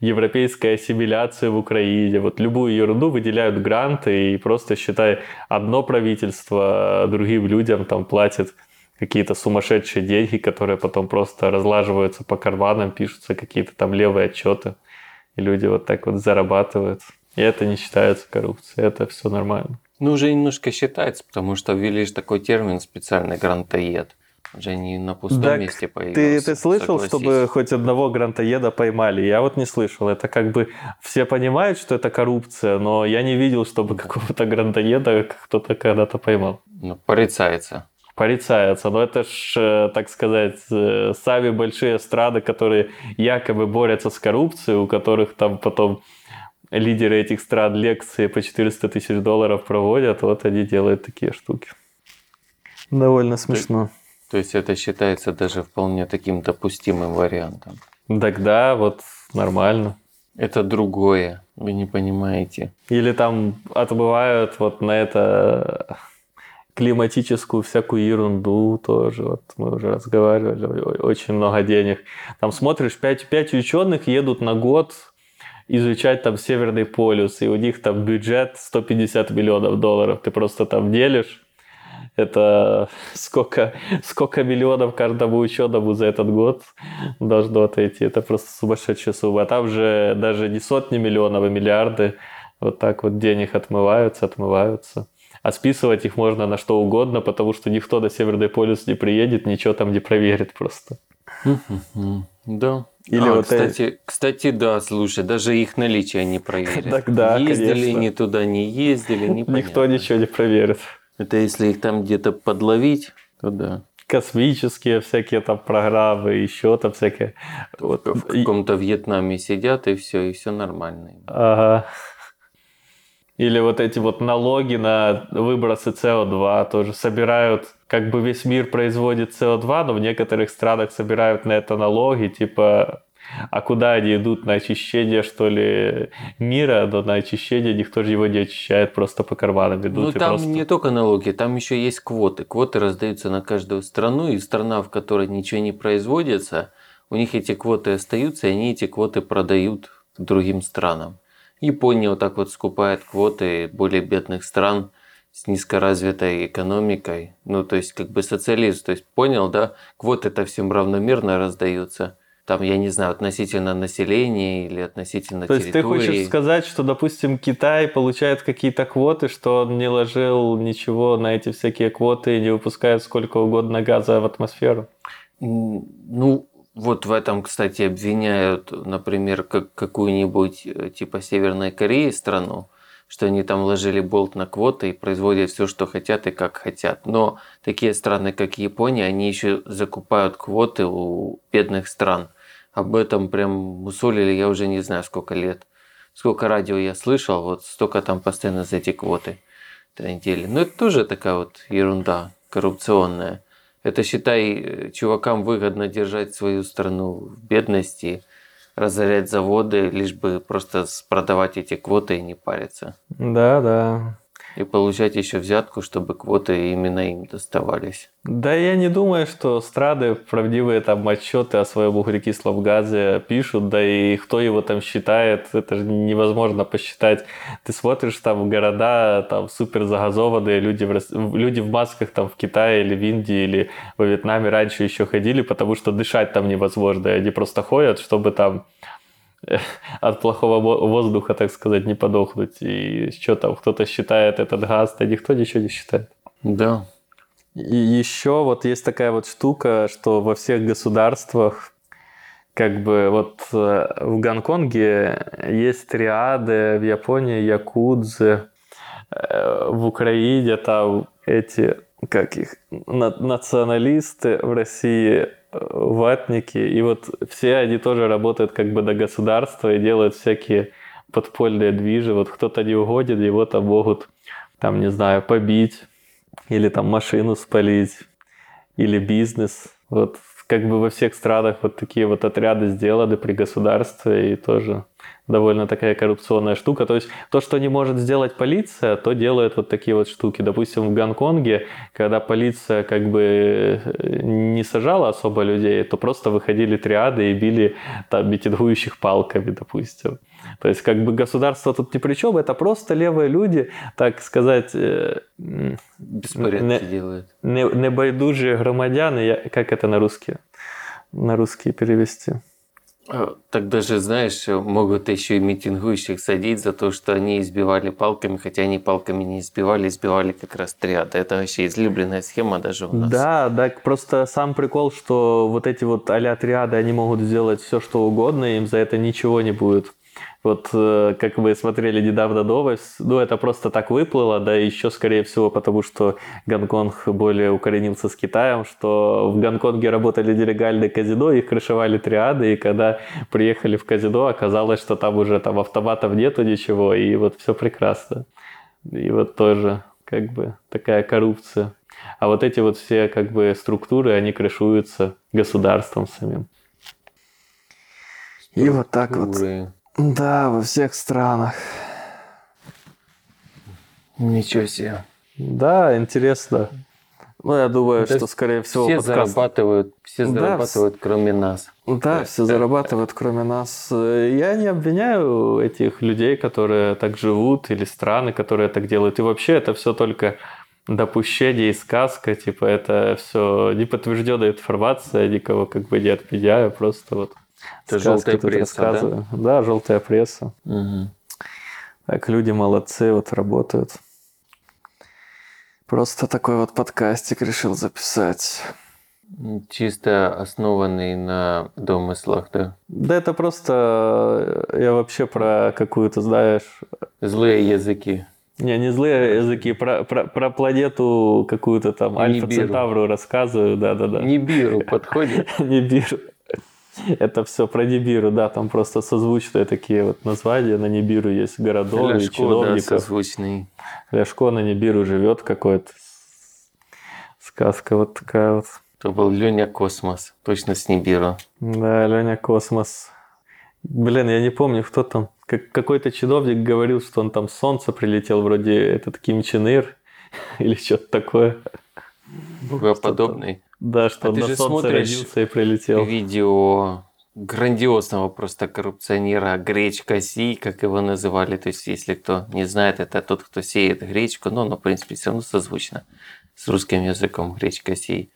европейская ассимиляция в Украине. Вот любую ерунду выделяют гранты, и просто, считай, одно правительство другим людям там платит какие-то сумасшедшие деньги, которые потом просто разлаживаются по карманам, пишутся какие-то там левые отчеты, и люди вот так вот зарабатывают. И это не считается коррупцией, это все нормально. Ну, уже немножко считается, потому что ввели же такой термин специальный грантоед. Уже не на пустом Так месте Ты, появился. ты слышал, согласись. чтобы хоть одного грантоеда поймали? Я вот не слышал. Это как бы все понимают, что это коррупция, но я не видел, чтобы какого-то грантоеда кто-то когда-то поймал. Ну, порицается. Порицается. Но это ж, э, так сказать, э, сами большие страны, которые якобы борются с коррупцией, у которых там потом лидеры этих стран лекции по 400 тысяч долларов проводят, вот они делают такие штуки. Довольно смешно. То есть это считается даже вполне таким допустимым вариантом. Тогда вот нормально. Это другое, вы не понимаете. Или там отбывают вот на это климатическую всякую ерунду тоже. Вот мы уже разговаривали, очень много денег. Там смотришь, пять, пять ученых едут на год изучать там Северный полюс, и у них там бюджет 150 миллионов долларов. Ты просто там делишь. Это сколько, сколько миллионов каждому ученому за этот год должно отойти. Это просто сумасшедшая сумма. А там же даже не сотни миллионов, а миллиарды вот так вот денег отмываются, отмываются. А списывать их можно на что угодно, потому что никто на Северный полюс не приедет, ничего там не проверит просто. Да. Или А, вот кстати, кстати, да, слушай, даже их наличие не проверят. Так да, ездили, конечно. не туда не ездили, непонятно. Никто ничего не проверит. Это если их там где-то подловить, то да. Космические всякие там программы, еще там всякие. Вот. В каком-то Вьетнаме сидят, и все, и все нормально. Ага. Или вот эти вот налоги на выбросы СО2 тоже собирают, как бы весь мир производит СО2, но в некоторых странах собирают на это налоги, типа, а куда они идут на очищение, что ли, мира, но на очищение никто же его не очищает, просто по карманам идут. Ну там просто... не только налоги, там еще есть квоты. Квоты раздаются на каждую страну, и страна, в которой ничего не производится, у них эти квоты остаются, и они эти квоты продают другим странам. Япония вот так вот скупает квоты более бедных стран с низкоразвитой экономикой. Ну, то есть, как бы социализм. То есть, понял, да? Квоты-то всем равномерно раздаются. Там, я не знаю, относительно населения или относительно То есть ты территории. хочешь сказать, что, допустим, Китай получает какие-то квоты, что он не ложил ничего на эти всякие квоты и не выпускает сколько угодно газа в атмосферу? Ну, вот в этом, кстати, обвиняют, например, как какую-нибудь э, типа Северной Кореи страну, что они там ложили болт на квоты и производят все, что хотят и как хотят. Но такие страны, как Япония, они еще закупают квоты у бедных стран. Об этом прям мусолили, я уже не знаю, сколько лет. Сколько радио я слышал, вот столько там постоянно за эти квоты трендели. Но это тоже такая вот ерунда коррупционная. Это, считай, чувакам выгодно держать свою страну в бедности, разорять заводы, лишь бы просто продавать эти квоты и не париться. Да, да. И получать еще взятку, чтобы квоты именно им доставались. Да я не думаю, что страны правдивые там отчеты о своем углекислом газе пишут, да и кто его там считает, это же невозможно посчитать. Ты смотришь там города там супер загазованные, люди в, люди в масках там в Китае или в Индии или во Вьетнаме раньше еще ходили, потому что дышать там невозможно, и они просто ходят, чтобы там от плохого во- воздуха, так сказать, не подохнуть. И что там, кто-то считает этот газ, да никто ничего не считает. Да. И еще вот есть такая вот штука, что во всех государствах, как бы вот э, в Гонконге есть триады, в Японии якудзы, э, в Украине там эти, как их, на- националисты, в России э, ватники, и вот все они тоже работают как бы на государство и делают всякие подпольные движи. Вот кто-то не угоден, его там могут, там, не знаю, побить, или там машину спалить, или бизнес. Вот как бы во всех странах вот такие вот отряды сделаны при государстве, и тоже довольно такая коррупционная штука. То есть то, что не может сделать полиция, то делает вот такие вот штуки. Допустим, в Гонконге, когда полиция как бы э, не сажала особо людей, то просто выходили триады и били там митингующих палками, допустим. То есть как бы государство тут ни при чем, это просто левые люди, так сказать, э, Беспорядки Не- делают. не, небайдужие громадяне, я, как это на русский? На русский перевести. А, Так даже, знаешь, могут еще и митингующих садить за то, что они избивали палками, хотя они палками не избивали, избивали как раз триады. Это вообще излюбленная схема даже у нас. Да, да, просто сам прикол, что вот эти вот а-ля триады, они могут сделать все, что угодно, им за это ничего не будет. Вот э, как вы смотрели недавно новость, ну это просто так выплыло, да, еще скорее всего потому, что Гонконг более укоренился с Китаем, что в Гонконге работали нелегальные казино, их крышевали триады, и когда приехали в казино, оказалось, что там уже там автоматов нету ничего, и вот все прекрасно. И вот тоже как бы такая коррупция. А вот эти вот все как бы структуры, они крышуются государством самим. И вот так вот. Да, во всех странах. Ничего себе. Да, интересно. Ну, я думаю, Да что, скорее всего, Все подкаст... зарабатывают, все Да, зарабатывают, кроме нас. Да, все зарабатывают, кроме нас. Я не обвиняю этих людей, которые так живут, или страны, которые так делают. И вообще это все только допущение и сказка. Типа это все неподтвержденная информация, никого как бы не отменяю, просто вот Это сказки желтая пресса, да? рассказываю. Да, желтая пресса. Мгм. Так, люди молодцы, вот работают. Просто такой вот подкастик решил записать. Чисто основанный на домыслах, да? Да это просто э, я вообще про какую-то, знаешь, Злые языки. не, не злые языки, про, про, про планету какую-то там, Альфа Нибиру. Центавру рассказываю, да-да-да. Нибиру подходит. Нибиру. Это все про Нибиру, да, там просто созвучные такие вот названия. На Нибиру есть городов и Ляшко, да, чиновников. созвучный. Ляшко на Нибиру живет какой-то. Сказка вот такая вот. Это был Леня Космос. Точно с Нибиру. Да, Леня Космос. Блин, я не помню, кто там. Как, какой-то чиновник говорил, что он там с Солнца прилетел, вроде этот Ким Чен Ир или что-то такое. Богоподобный. Да, что А он ты на же Солнце родился и прилетел. Видео грандиозного просто коррупционера гречкосій, как его называли. То есть, если кто не знает, это тот, кто сеет гречку. Но, ну, в принципе, все равно созвучно с русским языком гречкосій.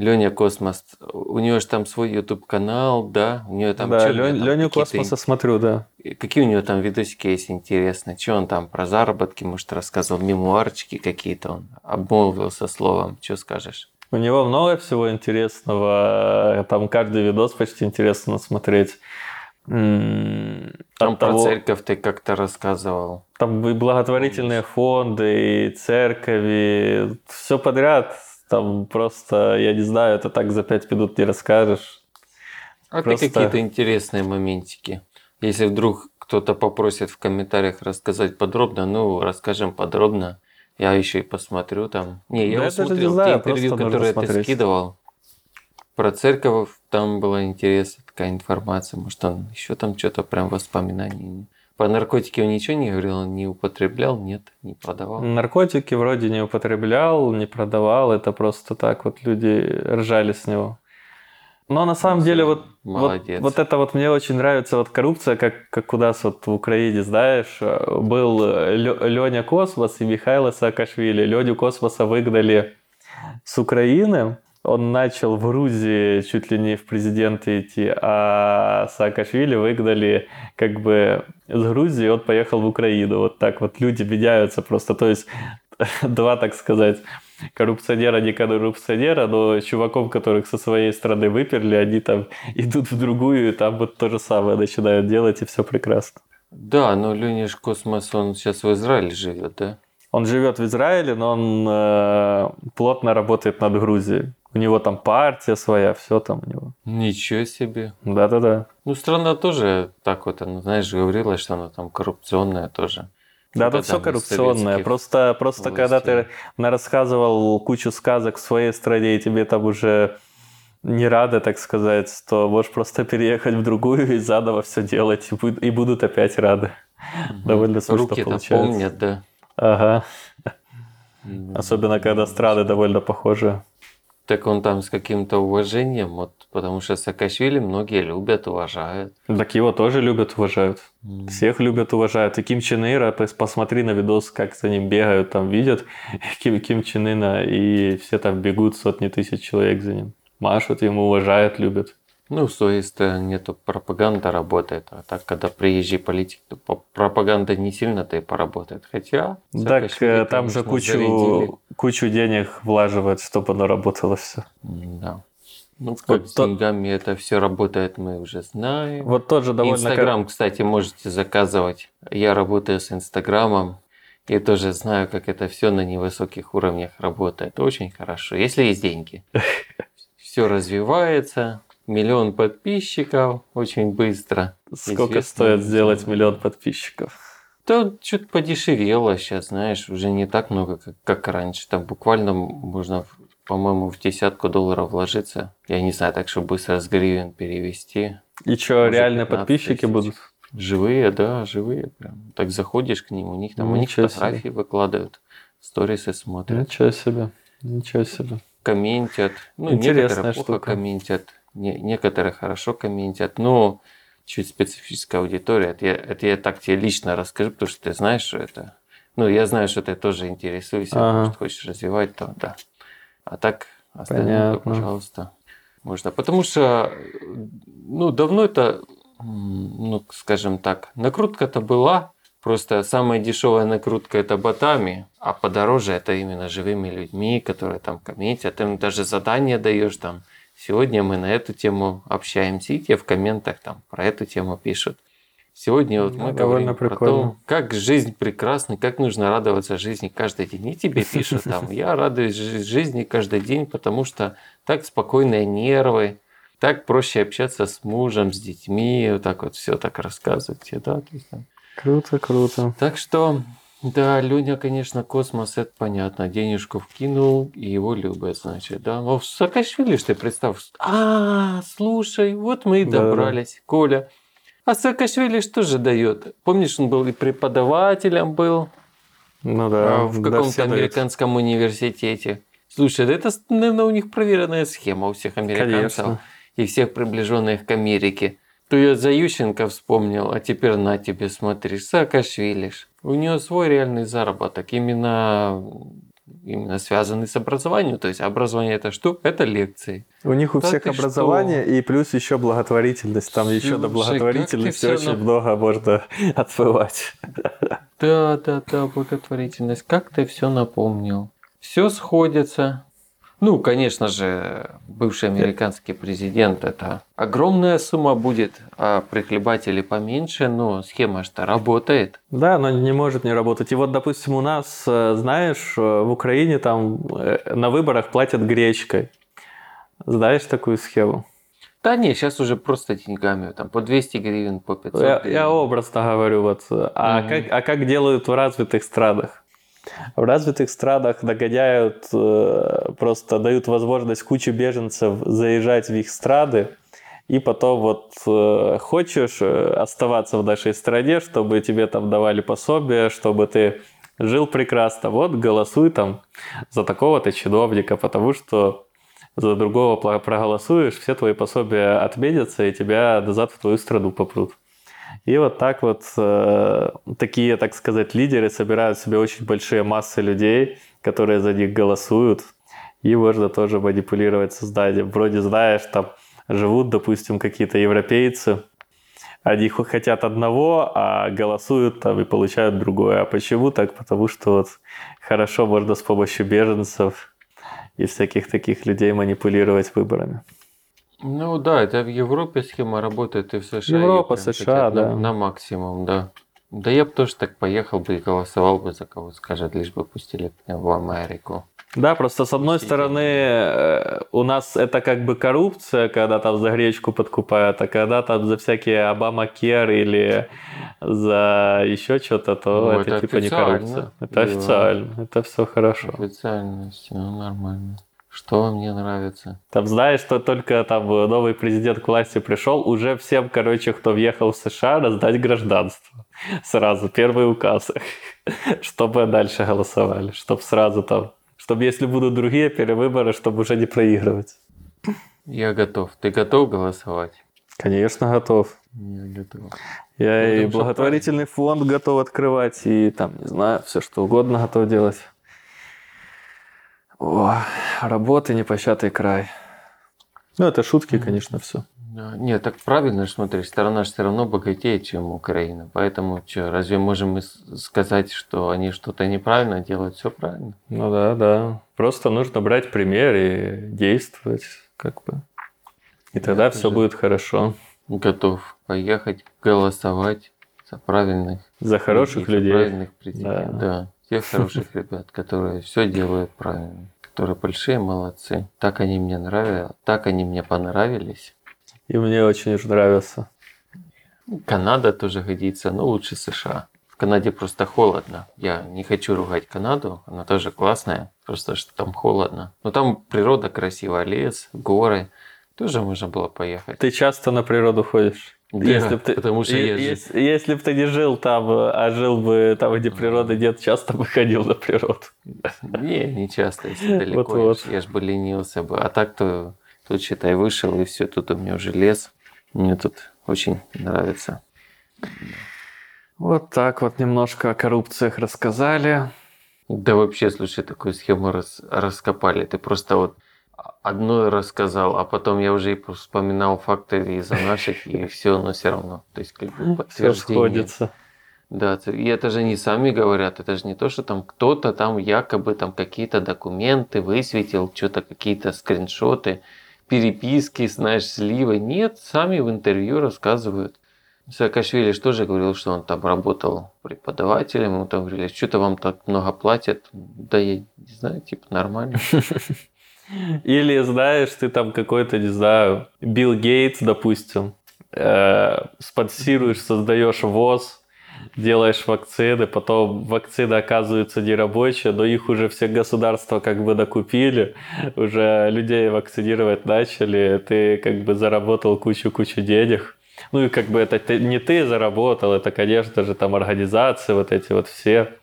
Леня Космос. У него же там свой YouTube канал, да? У него там да, Лёнь- там Леню Космоса смотрю, да. Какие у него там видосики есть интересные? Что он там про заработки, может, рассказывал, мемуарчики какие-то он обмолвился словом. Что скажешь? У него много всего интересного. Там каждый видос почти интересно смотреть. Там от про того- церковь ты как-то рассказывал. Там и благотворительные фонды, и церкови, все подряд. Там просто, я не знаю, это так за пять минут не расскажешь. А Просто- ты какие-то интересные моментики. Если вдруг кто-то попросит в комментариях рассказать подробно, ну, расскажем подробно. Я еще и посмотрю там. Не, я Да не смотрел знаю, те интервью, которые ты скидывал. Про церковь там была интересная такая информация. Может, он еще там что-то прям воспоминаний. По наркотике он ничего не говорил, он не употреблял, нет, не продавал. Наркотики вроде не употреблял, не продавал, это просто так вот люди ржали с него. Но на самом деле вот, вот, Молодец. вот это вот мне очень нравится вот коррупция, как, как у нас вот в Украине, знаешь, э, был Леня Космос и Михаил Саакашвили. Леню Космоса выгнали с Украины, он начал в Грузии чуть ли не в президенты идти, а Саакашвили выгнали как бы с Грузии, он поехал в Украину. Вот так вот люди меняются просто. То есть два, так сказать, коррупционера, не коррупционера, но чуваков, которых со своей стороны выперли, они там идут в другую, и там вот то же самое начинают делать, и все прекрасно. Да, но Леня ж Космос, он сейчас в Израиле живет, да? Он живет в Израиле, но он э, плотно работает над Грузией. У него там партия своя, все там у него. Ничего себе. Да-да-да. Ну, страна тоже так вот, она, знаешь, говорила, что она там коррупционная тоже. Да, тут все коррупционное. Просто, просто когда ты властей. рассказывал кучу сказок в своей стране, и тебе там уже не рады, так сказать, то можешь просто переехать в другую и заново все делать, и, буд- и будут опять рады. Довольно смешно Руки-то получается. помнят, да. Ага. Особенно, когда страны довольно похожи. Так он там с каким-то уважением, вот, потому что Саакашвили многие любят, уважают. Так его тоже любят, уважают. М. Всех любят, уважают. И Ким Чен Ира, то есть посмотри на видос, как за ним бегают, там видят Ким, Ким Чен Ына, и все там бегут, сотни тысяч человек за ним. Машут ему, уважают, любят. Ну, э, нету пропаганда работает, а так, когда приезжий политик, то пропаганда не сильно-то и поработает. Хотя Так Саакашвили, э, там же кучу, зарядили. кучу денег влаживают, чтобы оно работало все. Да. Ну, как Вот с то- деньгами это все работает, мы уже знаем. Вот тоже довольно... Инстаграм, кстати, можете заказывать. Я работаю с Инстаграмом и тоже знаю, как это все на невысоких уровнях работает. Очень хорошо, если есть деньги. Все развивается, миллион подписчиков очень быстро. Сколько известно, стоит сделать миллион подписчиков? Да, что-то подешевело сейчас, знаешь, уже не так много, как, как раньше. Там буквально можно, по-моему, в десятку долларов вложиться. Я не знаю, так что быстро с гривен перевести. И что, реальные 15 подписчики тысяч. будут? Живые, да, живые. Прям. Так заходишь к ним, у них там, у них Ничего себе. фотографии выкладывают, сторисы смотрят, Ничего себе. Ничего себе. комментят. Ну, Интересная некоторые плохо штука. комментят, не- некоторые хорошо комментят, но чуть специфическая аудитория. Это я, это я так тебе лично расскажу, потому что ты знаешь, что это. Ну, я знаю, что ты тоже интересуешься, Ага. может, хочешь развивать, то да. А так, остальное, Понятно. пожалуйста, можно. Потому что, ну, давно это, ну, скажем так, накрутка-то была, Просто самая дешевая накрутка это ботами, а подороже это именно живыми людьми, которые там комментят. Им даже задание даешь там. Сегодня мы на эту тему общаемся, и те в комментах там про эту тему пишут. Сегодня вот Да, мы говорим про прикольно. то, как жизнь прекрасна, как нужно радоваться жизни каждый день. И тебе пишут там, я радуюсь жи- жизни каждый день, потому что так спокойные нервы, так проще общаться с мужем, с детьми, вот так вот все так рассказывать да, Круто, круто. так что, да, Леня, конечно, космос, это понятно. Денежку вкинул, и его любят, значит, да. Ну, в Саакашвили, что ты представь. А, слушай, вот мы и добрались, Коля. А Саакашвили что же дает? Помнишь, он был и преподавателем был Ну да. а, в да, каком-то дают. американском университете. Слушай, да это, наверное, у них проверенная схема у всех американцев Конечно. и всех приближенных к Америке. То я за Ющенко вспомнил, а теперь на тебе смотришь, Саакашвили. У него свой реальный заработок, именно, именно связанный с образованием. То есть образование это что? Это лекции. У них у Да всех образование и плюс еще благотворительность. Там еще до благотворительности очень на- много можно отбывать. Да, да, да, благотворительность. Как ты все напомнил? Все сходится. Ну, конечно же, бывший американский президент это огромная сумма будет, а прихлебатели поменьше, но схема что работает. Да, но не может не работать. И вот, допустим, у нас, э, знаешь, э, в Украине там э, на выборах платят гречкой. Знаешь такую схему? Да не, сейчас уже просто деньгами, там по 200 гривен, по 500 Я, гривен. я образно говорю, вот. А, Мгм. как, а как делают в развитых странах? В развитых странах догоняют, э, просто дают возможность куче беженцев заезжать в их страны, и потом вот э, хочешь э, оставаться в нашей стране, чтобы тебе там давали пособие, чтобы ты жил прекрасно, вот голосуй там за такого-то чиновника, потому что за другого проголосуешь, все твои пособия отменятся, и тебя назад в твою страну попрут. И вот так вот э, такие, так сказать, лидеры собирают себе очень большие массы людей, которые за них голосуют. И можно тоже манипулировать созданием. Вроде, знаешь, там живут, допустим, какие-то европейцы, они хо- хотят одного, а голосуют там и получают другое. А почему так? Потому что вот хорошо можно с помощью беженцев и всяких таких людей манипулировать выборами. Ну да, это в Европе схема работает, и в США. Европа, прям США, хотят на, да. на максимум, да. Да я бы тоже так поехал бы и голосовал бы за кого скажет, лишь бы пустили меня в Америку. Да, просто с одной стороны э, у нас это как бы коррупция, когда там за гречку подкупают, а когда там за всякие Обама Кер или за еще что-то, то Ну, это, это типа не коррупция. Это Да. официально, это все хорошо. Официально все нормально. Что вам не нравится? Там знаешь, что только там новый президент к власти пришел, уже всем, короче, кто въехал в США, раздать гражданство. Сразу, первый указ. Чтобы дальше голосовали, чтобы сразу там, чтобы если будут другие перевыборы, чтобы уже не проигрывать. Я готов. Ты готов голосовать? Конечно, готов. Я готов. Я и Будем благотворительный фонд готов открывать, и там, не знаю, все что угодно готов делать. О, работы непощатый край. Ну, это шутки, конечно, все. Нет, так правильно смотри, страна же все равно богатее, чем Украина. Поэтому что, разве можем мы сказать, что они что-то неправильно делают? Все правильно. Ну да, да. Просто нужно брать пример и действовать, как бы. И тогда Я все будет хорошо. Готов поехать голосовать за правильных За хороших за людей. правильных президентов. Да. Да. Тех хороших ребят, которые все делают правильно. Которые большие молодцы. Так они мне нравятся. Так они мне понравились. И мне очень уж нравится. Канада тоже годится, но лучше США. В Канаде просто холодно. Я не хочу ругать Канаду, она тоже классная, просто что там холодно. Но там природа красивая, лес, горы. Тоже можно было поехать. Ты часто на природу ходишь? Да, если б ты, потому что я же- если, если бы ты не жил там, а жил бы там, где природы нет, часто бы ходил на природу. Не, не часто, если далеко. Вот-вот. Я ж бы ленился бы. А так-то тут, считай, вышел, и все, тут у меня уже лес. Мне тут очень нравится. Вот так вот немножко о коррупциях рассказали. Да вообще, слушай, такую схему рас- раскопали. Ты просто вот одно рассказал, а потом я уже и вспоминал факты из-за наших, и все, но все равно. То есть, как бы Все подтверждение. сходится. Да, и это же не сами говорят, это же не то, что там кто-то там якобы там какие-то документы высветил, что-то какие-то скриншоты, переписки, знаешь, сливы. Нет, сами в интервью рассказывают. Саакашвили же говорил, что он там работал преподавателем, ему там говорили, что-то вам так много платят. Да я не знаю, типа нормально. Или, знаешь, ты там какой-то, не знаю, Билл Гейтс, допустим, э, спонсируешь, создаешь ВОЗ, делаешь вакцины, потом вакцины оказываются нерабочие, но их уже все государства как бы накупили, уже людей вакцинировать начали, ты как бы заработал кучу-кучу денег. Ну и как бы это ты- не ты заработал, это, конечно же, там организации вот эти вот все.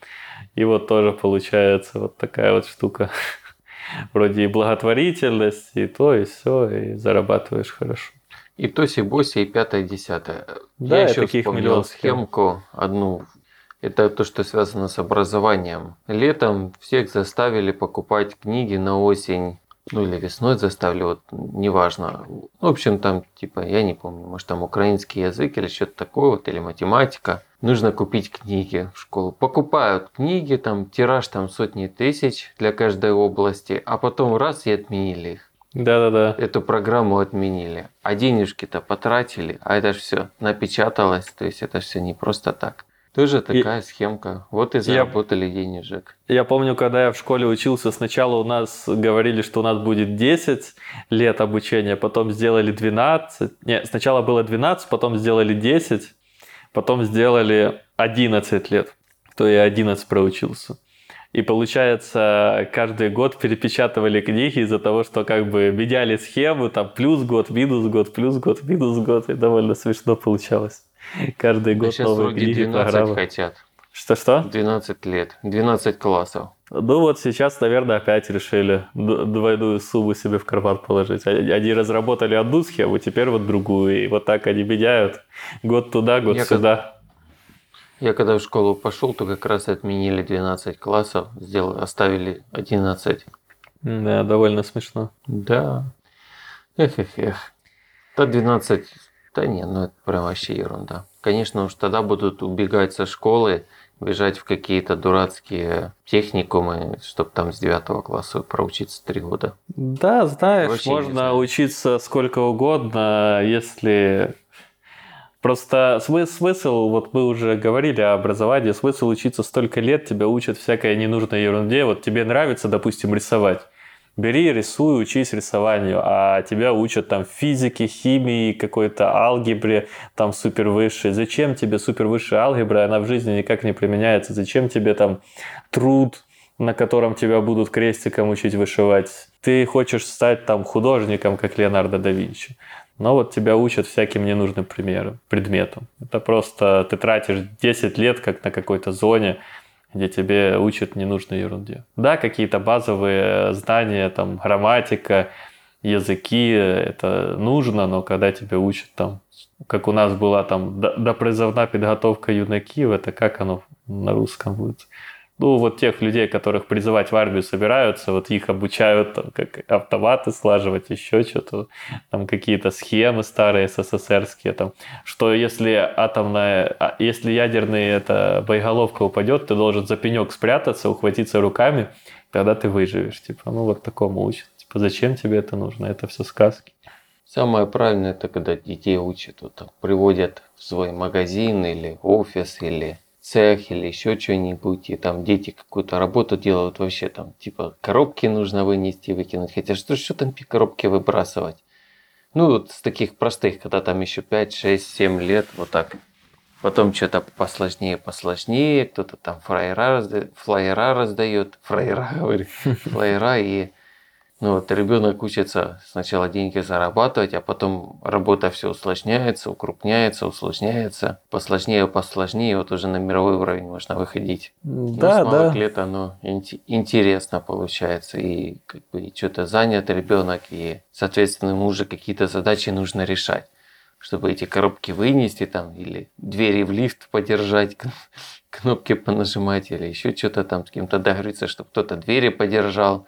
И вот тоже получается вот такая вот штука. Вроде и благотворительность, и то, и все, и зарабатываешь хорошо. И Тоси Боси, и пятое, десятое. Да, Я и еще таких вспомнил схемку одну. Это то, что связано с образованием. Летом всех заставили покупать книги на осень. Ну или весной заставили, вот неважно. В общем, там типа, я не помню, может там украинский язык или что-то такое, вот, или математика. Нужно купить книги в школу. Покупают книги, там тираж там сотни тысяч для каждой области, а потом раз и отменили их Да-да-да. эту программу отменили, а денежки-то потратили, а это же все напечаталось, то есть это все не просто так. Тоже такая схемка. Вот и заработали денежек. Я помню, когда я в школе учился, сначала у нас говорили, что у нас будет 10 лет обучения, потом сделали 12. Нет, сначала было 12, потом сделали 10, потом сделали 11 лет. То я 11 проучился. И получается, каждый год перепечатывали книги из-за того, что как бы меняли схему, там плюс год, минус год, плюс год, минус год, и довольно смешно получалось. Каждый А год сейчас новые книги, 12 программы. хотят. Что-что? 12 лет. 12 классов. Ну вот сейчас, наверное, опять решили двойную сумму себе в карман положить. Они разработали одну схему, теперь вот другую. И вот так они меняют. Год туда, год Я сюда. Я когда в школу пошел, то как раз отменили 12 классов, сделали, оставили 11. Да, довольно смешно. Да. Эх, эх, эх. Да 12, да не, ну это прям вообще ерунда. Конечно уж тогда будут убегать со школы бежать в какие-то дурацкие техникумы, чтобы там с 9 класса проучиться 3 года. Да, знаешь, Вообще можно знаю. учиться сколько угодно, если... Просто смы- смысл, вот мы уже говорили о образовании, смысл учиться столько лет, тебя учат всякой ненужной ерунде. Вот тебе нравится, допустим, рисовать. Бери, рисуй, учись рисованию, а тебя учат там физике, химии, какой-то алгебре, там супер высшей. Зачем тебе супер высшая алгебра, она в жизни никак не применяется. Зачем тебе там труд, на котором тебя будут крестиком учить вышивать. Ты хочешь стать там художником, как Леонардо да Винчи. Но вот тебя учат всяким ненужным примерам, предметам. Это просто ты тратишь 10 лет как на какой-то зоне, где тебе учат ненужной ерунде. Да, какие-то базовые знания, там, грамматика, языки, это нужно, но когда тебя учат там, как у нас была там до- допризовна подготовка юнаків, это как оно на русском будет? Ну, вот тех людей, которых призывать в армию собираются, вот их обучают, там, как автоматы слаживать, еще что-то, там какие-то схемы старые СССРские, там, что если атомная, а, если ядерная эта боеголовка упадет, ты должен за пенек спрятаться, ухватиться руками, тогда ты выживешь, типа, ну, вот такому учат. Типа, зачем тебе это нужно? Это все сказки. Самое правильное, это когда детей учат, вот, приводят в свой магазин или офис, или цех, или еще что-нибудь, и там дети какую-то работу делают вообще, там, типа, коробки нужно вынести, выкинуть. Хотя что, что там коробки выбрасывать? Ну, вот с таких простых, когда там еще 5, 6, 7 лет, вот так. Потом что-то посложнее, посложнее, кто-то там фраера, разда- флайера раздает, фраера, говорю, флайера, и ну вот ребенок учится сначала деньги зарабатывать, а потом работа все усложняется, укрупняется, усложняется, посложнее, посложнее, вот уже на мировой уровень можно выходить. Ну, Да, с малых да. лет оно инте- интересно получается, и как бы что-то занят ребенок, и соответственно ему уже какие-то задачи нужно решать, чтобы эти коробки вынести там, или двери в лифт подержать, кн- кнопки понажимать, или еще что-то там с кем-то договориться, чтобы кто-то двери подержал,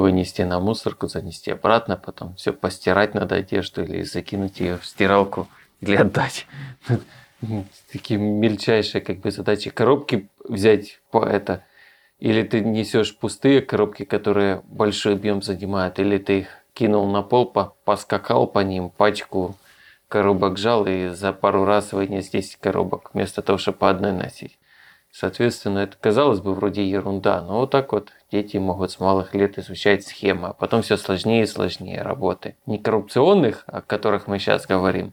вынести на мусорку, занести обратно, потом все постирать надо одежду или закинуть ее в стиралку или отдать. Такие мельчайшие как бы задачи. Коробки взять по это. Или ты несешь пустые коробки, которые большой объем занимают, или ты их кинул на пол, по- поскакал по ним, пачку коробок жал и за пару раз вынес 10 коробок, вместо того, чтобы по одной носить. Соответственно, это казалось бы вроде ерунда, но вот так вот дети могут с малых лет изучать схемы, а потом все сложнее и сложнее работы. Не коррупционных, о которых мы сейчас говорим,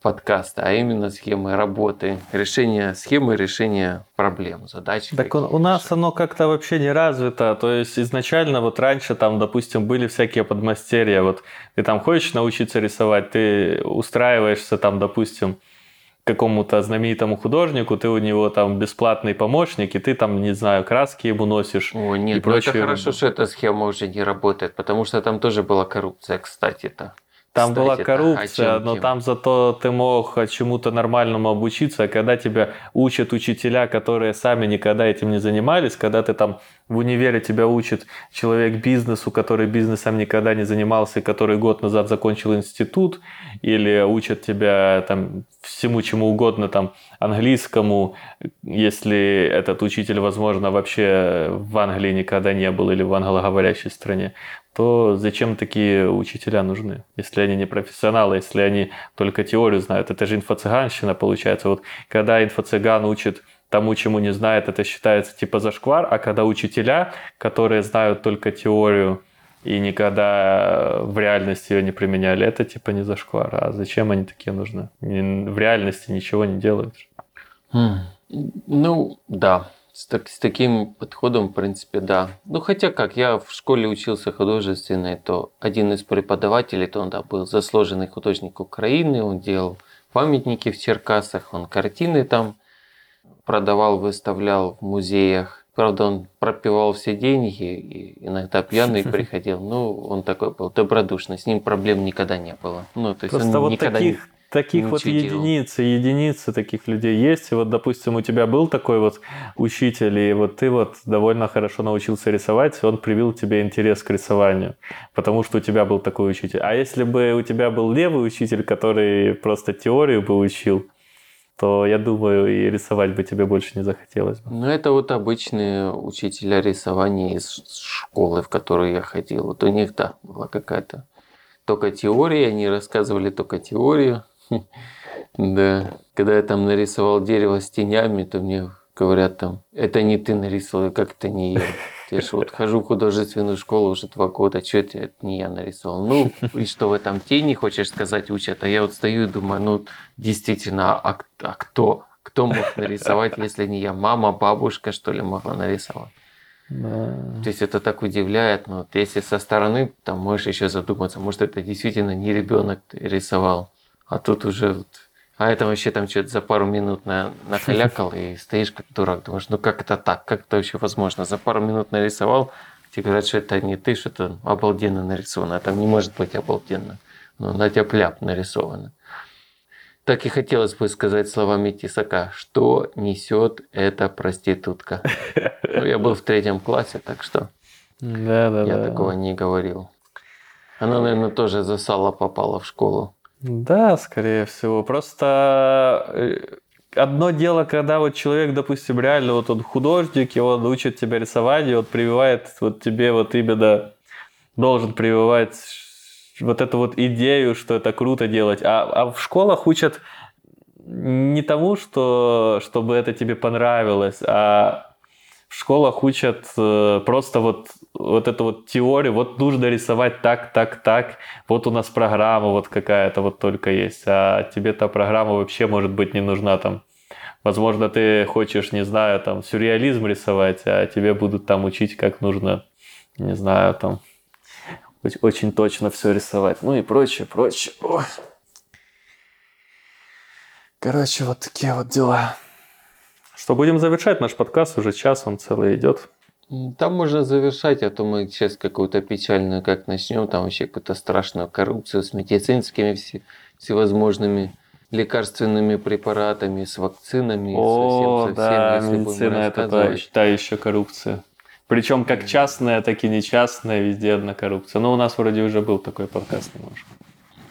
подкаста, а именно схемы работы, решение схемы, решение проблем, задач. Так у, у нас оно как-то вообще не развито. То есть изначально вот раньше там, допустим, были всякие подмастерья. Вот ты там хочешь научиться рисовать, ты устраиваешься там, допустим, какому-то знаменитому художнику, ты у него там бесплатный помощник, и ты там, не знаю, краски ему носишь. О, нет, и ну это хорошо, что эта схема уже не работает, потому что там тоже была коррупция, кстати-то. Там была коррупция, но там зато ты мог чему-то нормальному обучиться, а когда тебя учат учителя, которые сами никогда этим не занимались, когда ты там в универе тебя учит человек бизнесу, который бизнесом никогда не занимался, и который год назад закончил институт, или учат тебя там всему чему угодно, там английскому, если этот учитель, возможно, вообще в Англии никогда не был или в англоговорящей стране, то зачем такие учителя нужны, если они не профессионалы, если они только теорию знают? Это же инфо-цыганщина получается. Вот когда инфо-цыган учит тому, чему не знает, это считается типа зашквар, а когда учителя, которые знают только теорию и никогда в реальности ее не применяли, это типа не зашквар. А зачем они такие нужны? В реальности ничего не делают. Ну, да. С, так- с таким подходом, в принципе, да. Ну, хотя как, я в школе учился художественной, то один из преподавателей, то он да, был заслуженный художник Украины, он делал памятники в Черкасах, он картины там продавал, выставлял в музеях. Правда, он пропивал все деньги и иногда пьяный приходил. Ну, он такой был добродушный, с ним проблем никогда не было. Ну, то есть Просто он вот никогда таких, таких не вот единицы, единицы таких людей есть. И вот, допустим, у тебя был такой вот учитель, и вот ты вот довольно хорошо научился рисовать, он привил тебе интерес к рисованию, потому что у тебя был такой учитель. А если бы у тебя был левый учитель, который просто теорию бы учил, то я думаю, и рисовать бы тебе больше не захотелось бы. Ну, это вот обычные учителя рисования из школы, в которую я ходил. Вот у них, да, была какая-то только теория, они рассказывали только теорию. Да. Когда я там нарисовал дерево с тенями, то мне говорят там, это не ты нарисовал, как это не я. Я же вот хожу в художественную школу уже два года, что это, это не я нарисовал. Ну, и что в этом тени, хочешь сказать, учат? А я вот стою и думаю, ну, действительно, а, а кто? Кто мог нарисовать, если не я? Мама, бабушка, что ли, могла нарисовать? Да. То есть это так удивляет, но вот если со стороны, там можешь еще задуматься, может это действительно не ребенок рисовал, а тут уже вот а это вообще там что-то за пару минут на, накалякал и стоишь как дурак. Думаешь, ну как это так? Как это вообще возможно? За пару минут нарисовал, тебе говорят, что это не ты, что это обалденно нарисовано. А там не может быть обалденно. Ну, на тебя пляп нарисовано. Так и хотелось бы сказать словами Тисака, что несет эта проститутка. Ну, я был в третьем классе, так что Да, да, я да. такого не говорил. Она, наверное, тоже за сало попала в школу. Да, скорее всего. Просто э, одно дело, когда вот человек, допустим, реально вот он художник, и он учит тебя рисовать, и вот прививает вот тебе вот именно должен прививать вот эту вот идею, что это круто делать. А, а в школах учат не тому, что чтобы это тебе понравилось, а в школах учат э, просто вот, вот эту вот теорию, вот нужно рисовать так, так, так, вот у нас программа вот какая-то вот только есть, а тебе та программа вообще может быть не нужна там. Возможно, ты хочешь, не знаю, там, сюрреализм рисовать, а тебе будут там учить, как нужно, не знаю, там, оч- очень точно все рисовать. Ну и прочее, прочее. Ой. Короче, вот такие вот дела. Что, будем завершать наш подкаст? Уже час он целый идет. Там можно завершать, а то мы сейчас какую-то печальную как начнем, там вообще какую-то страшную коррупцию с медицинскими все, всевозможными лекарственными препаратами, с вакцинами, О, совсем, совсем, да, если медицина это, рассказывать. считаю, еще коррупция. Причем как частная, так и нечастная, везде одна коррупция. Но у нас вроде уже был такой подкаст немножко.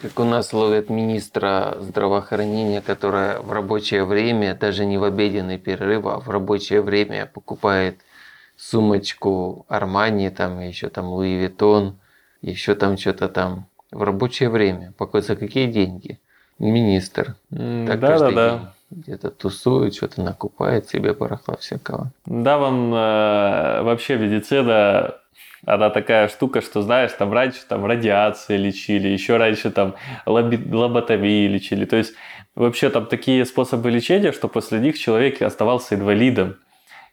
Как у нас ловят министра здравоохранения, которая в рабочее время, даже не в обеденный перерыв, а в рабочее время покупает сумочку Армани, там еще там Луи Виттон, еще там что-то там в рабочее время. Покой за какие деньги? Министр. Так да, да, да. где-то тусует, что-то накупает себе барахла всякого. Да, вон э, вообще медицина, она такая штука, что, знаешь, там раньше там радиации лечили, еще раньше там лоби- лоботомии лечили. То есть вообще там такие способы лечения, что после них человек оставался инвалидом.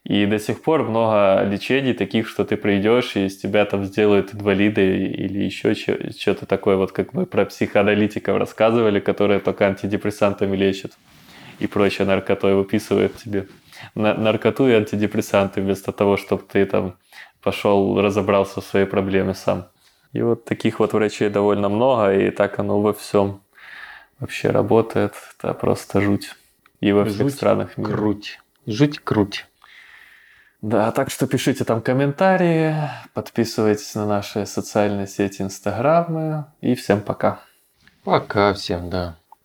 И до сих пор много лечений таких, что ты придешь, и из тебя там сделают инвалида или еще что-то такое, вот как мы про психоаналитиков рассказывали, которые только антидепрессантами лечат и прочее наркотой выписывают тебе на- наркоту и антидепрессанты вместо того, чтобы ты там пошел разобрался в своей проблеме сам. И вот таких вот врачей довольно много, и так оно во всем вообще работает. Это просто жуть. И во всех Жуть, странах мира. Круть. Жуть круть. Да, так что пишите там комментарии, подписывайтесь на наши социальные сети, инстаграмы, и всем пока. Пока всем, да.